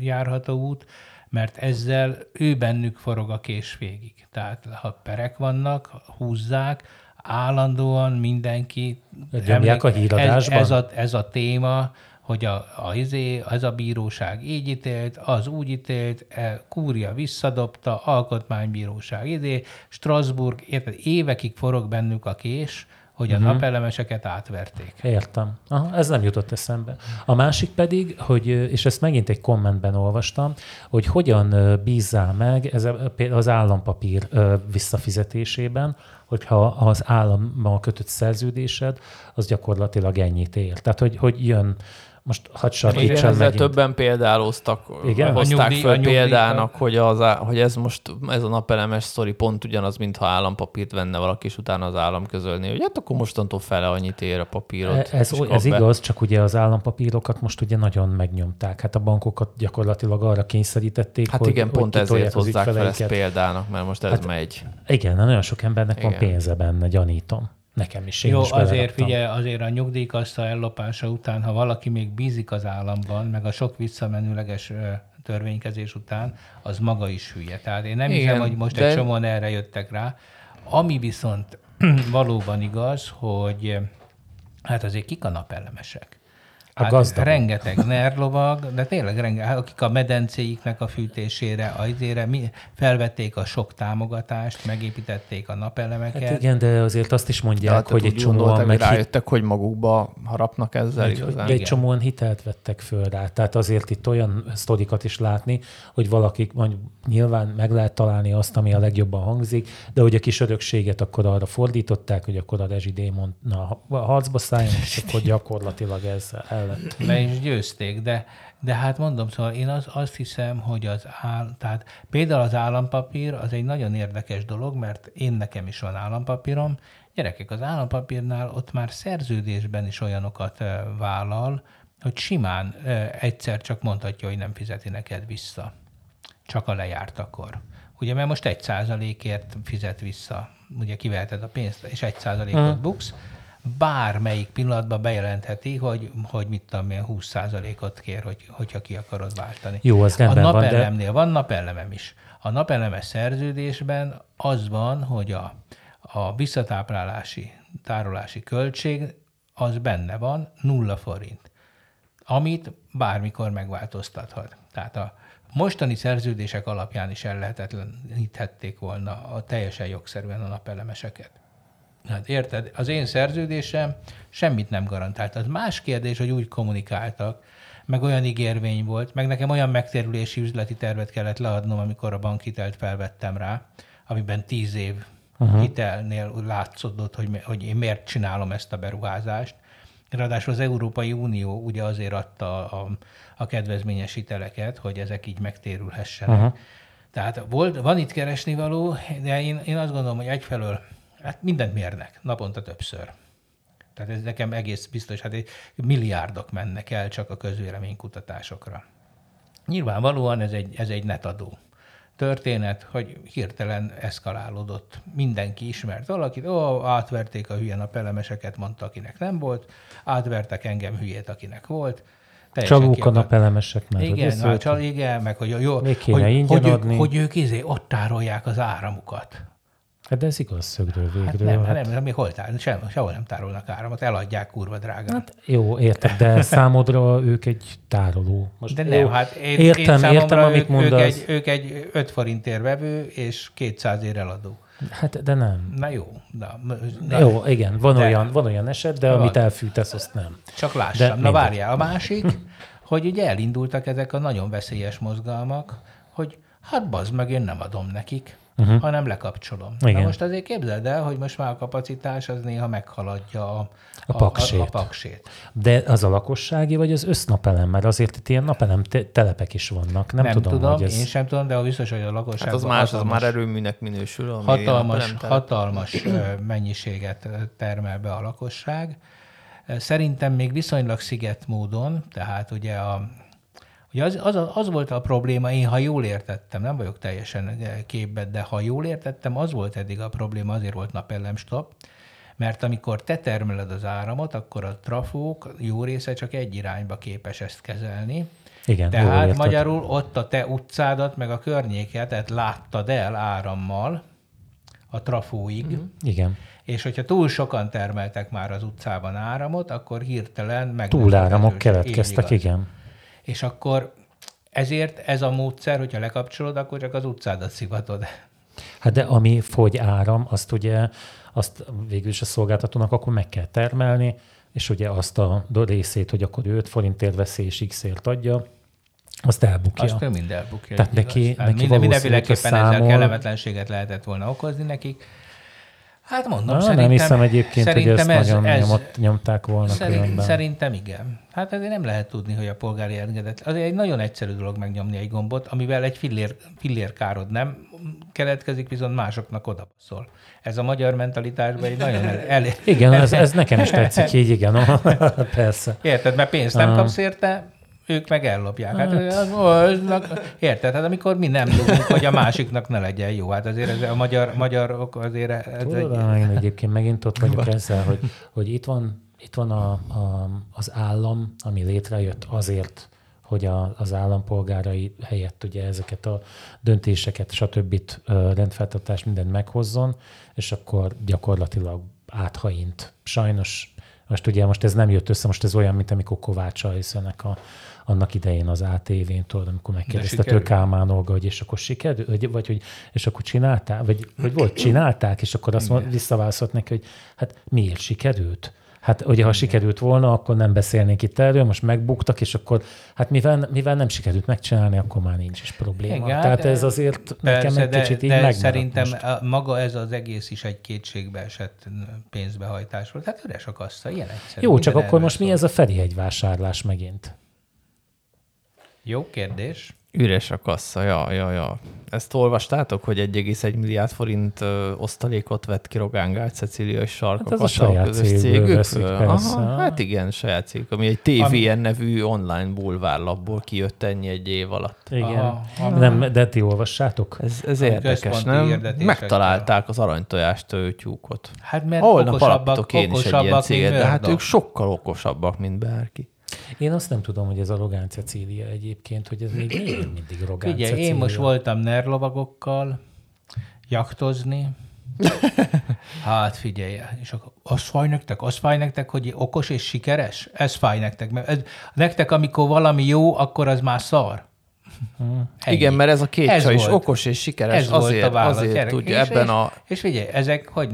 járható út, mert ezzel ő bennük forog a kés végig. Tehát ha perek vannak, húzzák, állandóan mindenki... Emlék, a híradásban? Ez, ez, a, ez a téma, hogy a, a, izé, ez a bíróság így ítélt, az úgy ítélt, e, Kúria visszadobta, alkotmánybíróság idé, Strasbourg, érted, évekig forog bennük a kés, hogy a uh-huh. napelemeseket átverték. Értem. Aha, ez nem jutott eszembe. A másik pedig, hogy, és ezt megint egy kommentben olvastam, hogy hogyan bízzál meg ez az állampapír visszafizetésében, hogyha az állammal kötött szerződésed, az gyakorlatilag ennyit ér. Tehát, hogy, hogy jön most hadd sarkítsam ezzel többen példáloztak, Igen? hozták nyugdíj, föl példának, hogy, az, hogy ez most, ez a napelemes sztori pont ugyanaz, mintha állampapírt venne valaki, és utána az állam közölni, hogy hát akkor mostantól fele annyit ér a papírot. E, ez, ez igaz, csak ugye az állampapírokat most ugye nagyon megnyomták. Hát a bankokat gyakorlatilag arra kényszerítették, Hát hogy, igen, hogy pont ezért hozzák fel ezt példának, mert most ez hát, megy. Igen, nagyon sok embernek igen. van pénze benne, gyanítom. Nekem is. Én Jó, is azért figyelj, azért a nyugdíjkassa ellopása után, ha valaki még bízik az államban, meg a sok visszamenőleges törvénykezés után, az maga is hülye. Tehát én nem Igen, hiszem, hogy most de- egy csomóan erre jöttek rá. Ami viszont valóban igaz, hogy hát azért kik a napelemesek? A Hát gazdagok. rengeteg nerlovag, de tényleg rengeteg, akik a medencéiknek a fűtésére, azért mi felvették a sok támogatást, megépítették a napelemeket. Hát igen, de azért azt is mondják, hát hogy egy csomóan meg rájöttek, hogy magukba harapnak ezzel Egy, igazán. de egy Igen. csomóan hitelt vettek föl rá. Tehát azért itt olyan sztorikat is látni, hogy valakik, mondjuk nyilván meg lehet találni azt, ami a legjobban hangzik, de hogy a kis örökséget akkor arra fordították, hogy akkor a rezsidémon na, a harcba szálljon, és akkor gyakorlatilag ez el lett. be is győzték, de, de hát mondom, szóval én az, azt hiszem, hogy az áll, tehát például az állampapír az egy nagyon érdekes dolog, mert én nekem is van állampapírom, gyerekek, az állampapírnál ott már szerződésben is olyanokat vállal, hogy simán egyszer csak mondhatja, hogy nem fizeti neked vissza. Csak a lejártakor. Ugye, mert most egy százalékért fizet vissza. Ugye kiveheted a pénzt, és egy százalékot buksz, bármelyik pillanatban bejelentheti, hogy, hogy mit tudom én, 20 százalékot kér, hogy, hogyha ki akarod váltani. Jó, az a rendben van, de- van napelemem is. A napelemes szerződésben az van, hogy a, a visszatáplálási, tárolási költség az benne van, nulla forint amit bármikor megváltoztathat. Tehát a mostani szerződések alapján is ellehetetleníthették volna a teljesen jogszerűen a napelemeseket. Hát érted? Az én szerződésem semmit nem garantált. Az más kérdés, hogy úgy kommunikáltak, meg olyan ígérvény volt, meg nekem olyan megtérülési üzleti tervet kellett leadnom, amikor a bankhitelt felvettem rá, amiben tíz év uh-huh. hitelnél látszódott, hogy, hogy én miért csinálom ezt a beruházást. Ráadásul az Európai Unió ugye azért adta a, a kedvezményes hiteleket, hogy ezek így megtérülhessenek. Uh-huh. Tehát volt, van itt keresnivaló, de én, én azt gondolom, hogy egyfelől hát mindent mérnek, naponta többször. Tehát ez nekem egész biztos, hát milliárdok mennek el csak a közvéleménykutatásokra. Nyilvánvalóan ez egy, ez egy netadó történet, hogy hirtelen eszkalálódott. Mindenki ismert valakit, ó, átverték a hülyen a pelemeseket, mondta, akinek nem volt, átvertek engem hülyét, akinek volt. Teljesen Csalók a kiakadt. napelemesek, hogy Igen, ez na, volt- csal, igen, meg hogy, jó, Még kéne hogy, ingyen hogy, adni. ők, hogy ők izé, ott tárolják az áramukat. Hát de ez igaz szögről végről. Hát nem, hát, nem, nem, még hol tár, sem, sehol nem tárolnak áramot, eladják kurva drágán. Hát jó, érted, de számodra ők egy tároló. Most De jó, nem, hát én, értem, én értem, amit ők, mondasz. Ők egy, ők egy 5 forintért vevő, és 200 ér eladó. Hát, de nem. Na jó, de, de Jó, igen, van, De- olyan, van olyan eset, de Van. amit elfűtesz, azt nem. csak De lássam. Na mindegy. várjál, a másik, hogy ugye elindultak ezek a nagyon veszélyes mozgalmak, hogy hát bazd meg, én nem adom nekik, uh-huh. hanem lekapcsolom. Igen. Na most azért képzeld el, hogy most már a kapacitás az néha meghaladja a, A paksét. A, a paksét. De az a lakossági, vagy az össznapelem? Mert azért itt ilyen napelem te- telepek is vannak. Nem, Nem, tudom, tudom, hogy ez... én sem tudom, de biztos, hogy a lakosság Hát az más, az már erőműnek minősül. ami hatalmas, hatalmas mennyiséget termel be a lakosság. Szerintem még viszonylag sziget módon, tehát ugye a Ugye az, az, az volt a probléma, én ha jól értettem, nem vagyok teljesen ö, képben, de ha jól értettem, az volt eddig a probléma, azért volt napelemstop, mert amikor te termeled az áramot, akkor a trafók jó része csak egy irányba képes ezt kezelni. Igen, Tehát magyarul ott a te utcádat, meg a környéket láttad el árammal a trafóig, Mhm. mm-hmm. Igen. és hogyha túl sokan termeltek már az utcában áramot, akkor hirtelen meg Túláramok keletkeztek, igen. És akkor ezért ez a módszer, hogyha lekapcsolod, akkor csak az utcádat szivatod. Hát de ami fogy áram, azt ugye, azt végül is a szolgáltatónak akkor meg kell termelni, és ugye azt a részét, hogy akkor 5 forintért veszi és x-ért adja, azt elbukja. Azt ő mind elbukja. Tehát igaz. neki- Hát neki minden, mindenféleképpen hogyha ezzel számol- kellemetlenséget lehetett volna okozni nekik. Hát mondom, Na, szerintem, nem hiszem egyébként, hogy ezt ez, nagyon ez, nyomott, nyomták volna Szerint, különben. szerintem igen. Hát azért nem lehet tudni, hogy a polgári engedett. Azért egy nagyon egyszerű dolog megnyomni egy gombot, amivel egy fillér, fillér károd nem keletkezik, viszont másoknak odabaszol. Ez a magyar mentalitásban egy nagyon el, el, Igen, ez, ez nekem is tetszik így, igen, persze. Érted, mert pénzt nem kapsz érte, ők meg ellopják. Hát, az, aznak, érted? Hát amikor mi nem tudunk, hogy a másiknak ne legyen jó. Hát azért ez a magyar, magyarok azért ez egy... Tudod, én egyébként megint ott vagyok ezzel, hogy, hogy itt van, itt van a, a, az állam, ami létrejött azért, hogy a, az állampolgárai helyett ugye ezeket a döntéseket, stb. ö, rendfeltartás mindent meghozzon, és akkor gyakorlatilag áthajint. Sajnos most ugye most ez nem jött össze, most ez olyan, mint amikor Kovács Ajszönek a, annak idején az ATV-n, tudod, amikor megkérdezte tőle sikerült? Kálmán Olga, hogy és akkor sikerül, vagy, vagy hogy és akkor csinálták, vagy, vagy volt, csinálták, és akkor azt mond, visszaválaszolt neki, hogy hát miért sikerült? Hát ugye, ha sikerült volna, akkor nem beszélnénk itt erről, most megbuktak, és akkor, hát mivel, mivel nem sikerült megcsinálni, akkor már nincs is probléma. Igen, Igen, Tehát ez azért nekem Persze, egy de, kicsit így de szerintem most. a, maga ez az egész is egy kétségbe esett pénzbehajtás volt. Tehát üres a kassa, ilyen egyszerű. Jó, csak akkor most mi szól. ez a Ferihegy vásárlás megint? Jó kérdés. Üres a kassa, ja, ja, ja. Ezt olvastátok, hogy 1,1 milliárd forint ö, osztalékot vett ki Rogán Gál Cecília és Sarka Hát ez a Kassa saját közös cégük. veszik, Aha, hát igen, saját cég, ami egy TVN nevű online bulvárlapból kijött ennyi egy év alatt. Igen. Aha. Nem, de ti olvassátok? Ez, ez A érdekes, nem? Megtalálták az aranytojást tyúkot. Hát mert Holnap okosabbak, én is egy ilyen okosabbak, céget, de hát ők sokkal okosabbak, mint bárki. Én azt nem tudom, hogy ez a Rogán Cecília egyébként, hogy ez még miért mindig Rogán Figyelj, Cecília. én most voltam nerlovagokkal jachtozni. Hát figyelj, és akkor az fáj nektek, az fáj nektek, hogy okos és sikeres? Ez fáj nektek. Mert ez, nektek, amikor valami jó, akkor az már szar. Ennyi. Igen, mert ez a két Ez csaj is volt. okos és sikeres, Ez volt azért, a válasz, azért gyerek. tudja és, ebben és, a... És figyelj, ezek, hogy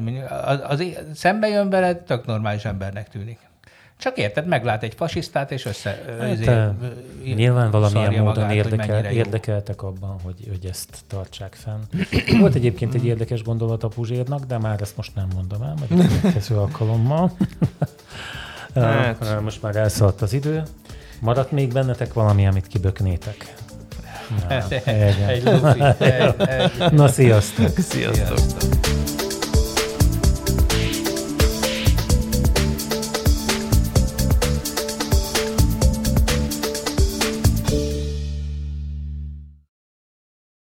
az, az, szembe jön veled, tök normális embernek tűnik. Csak érted, meglát egy fasisztát, és össze... Hát, eh, nyilván valamilyen módon magát, érdekel, érdekeltek abban, hogy, hogy ezt tartsák fenn. Volt egyébként egy érdekes gondolat a Puzsérnak, de már ezt most nem mondom el, majd a következő alkalommal. Hát. Most már elszaladt az idő. Maradt még bennetek valami, amit kiböknétek? Na, egy lufi, egy, egy, Na, sziasztok! Sziasztok! Sziasztok.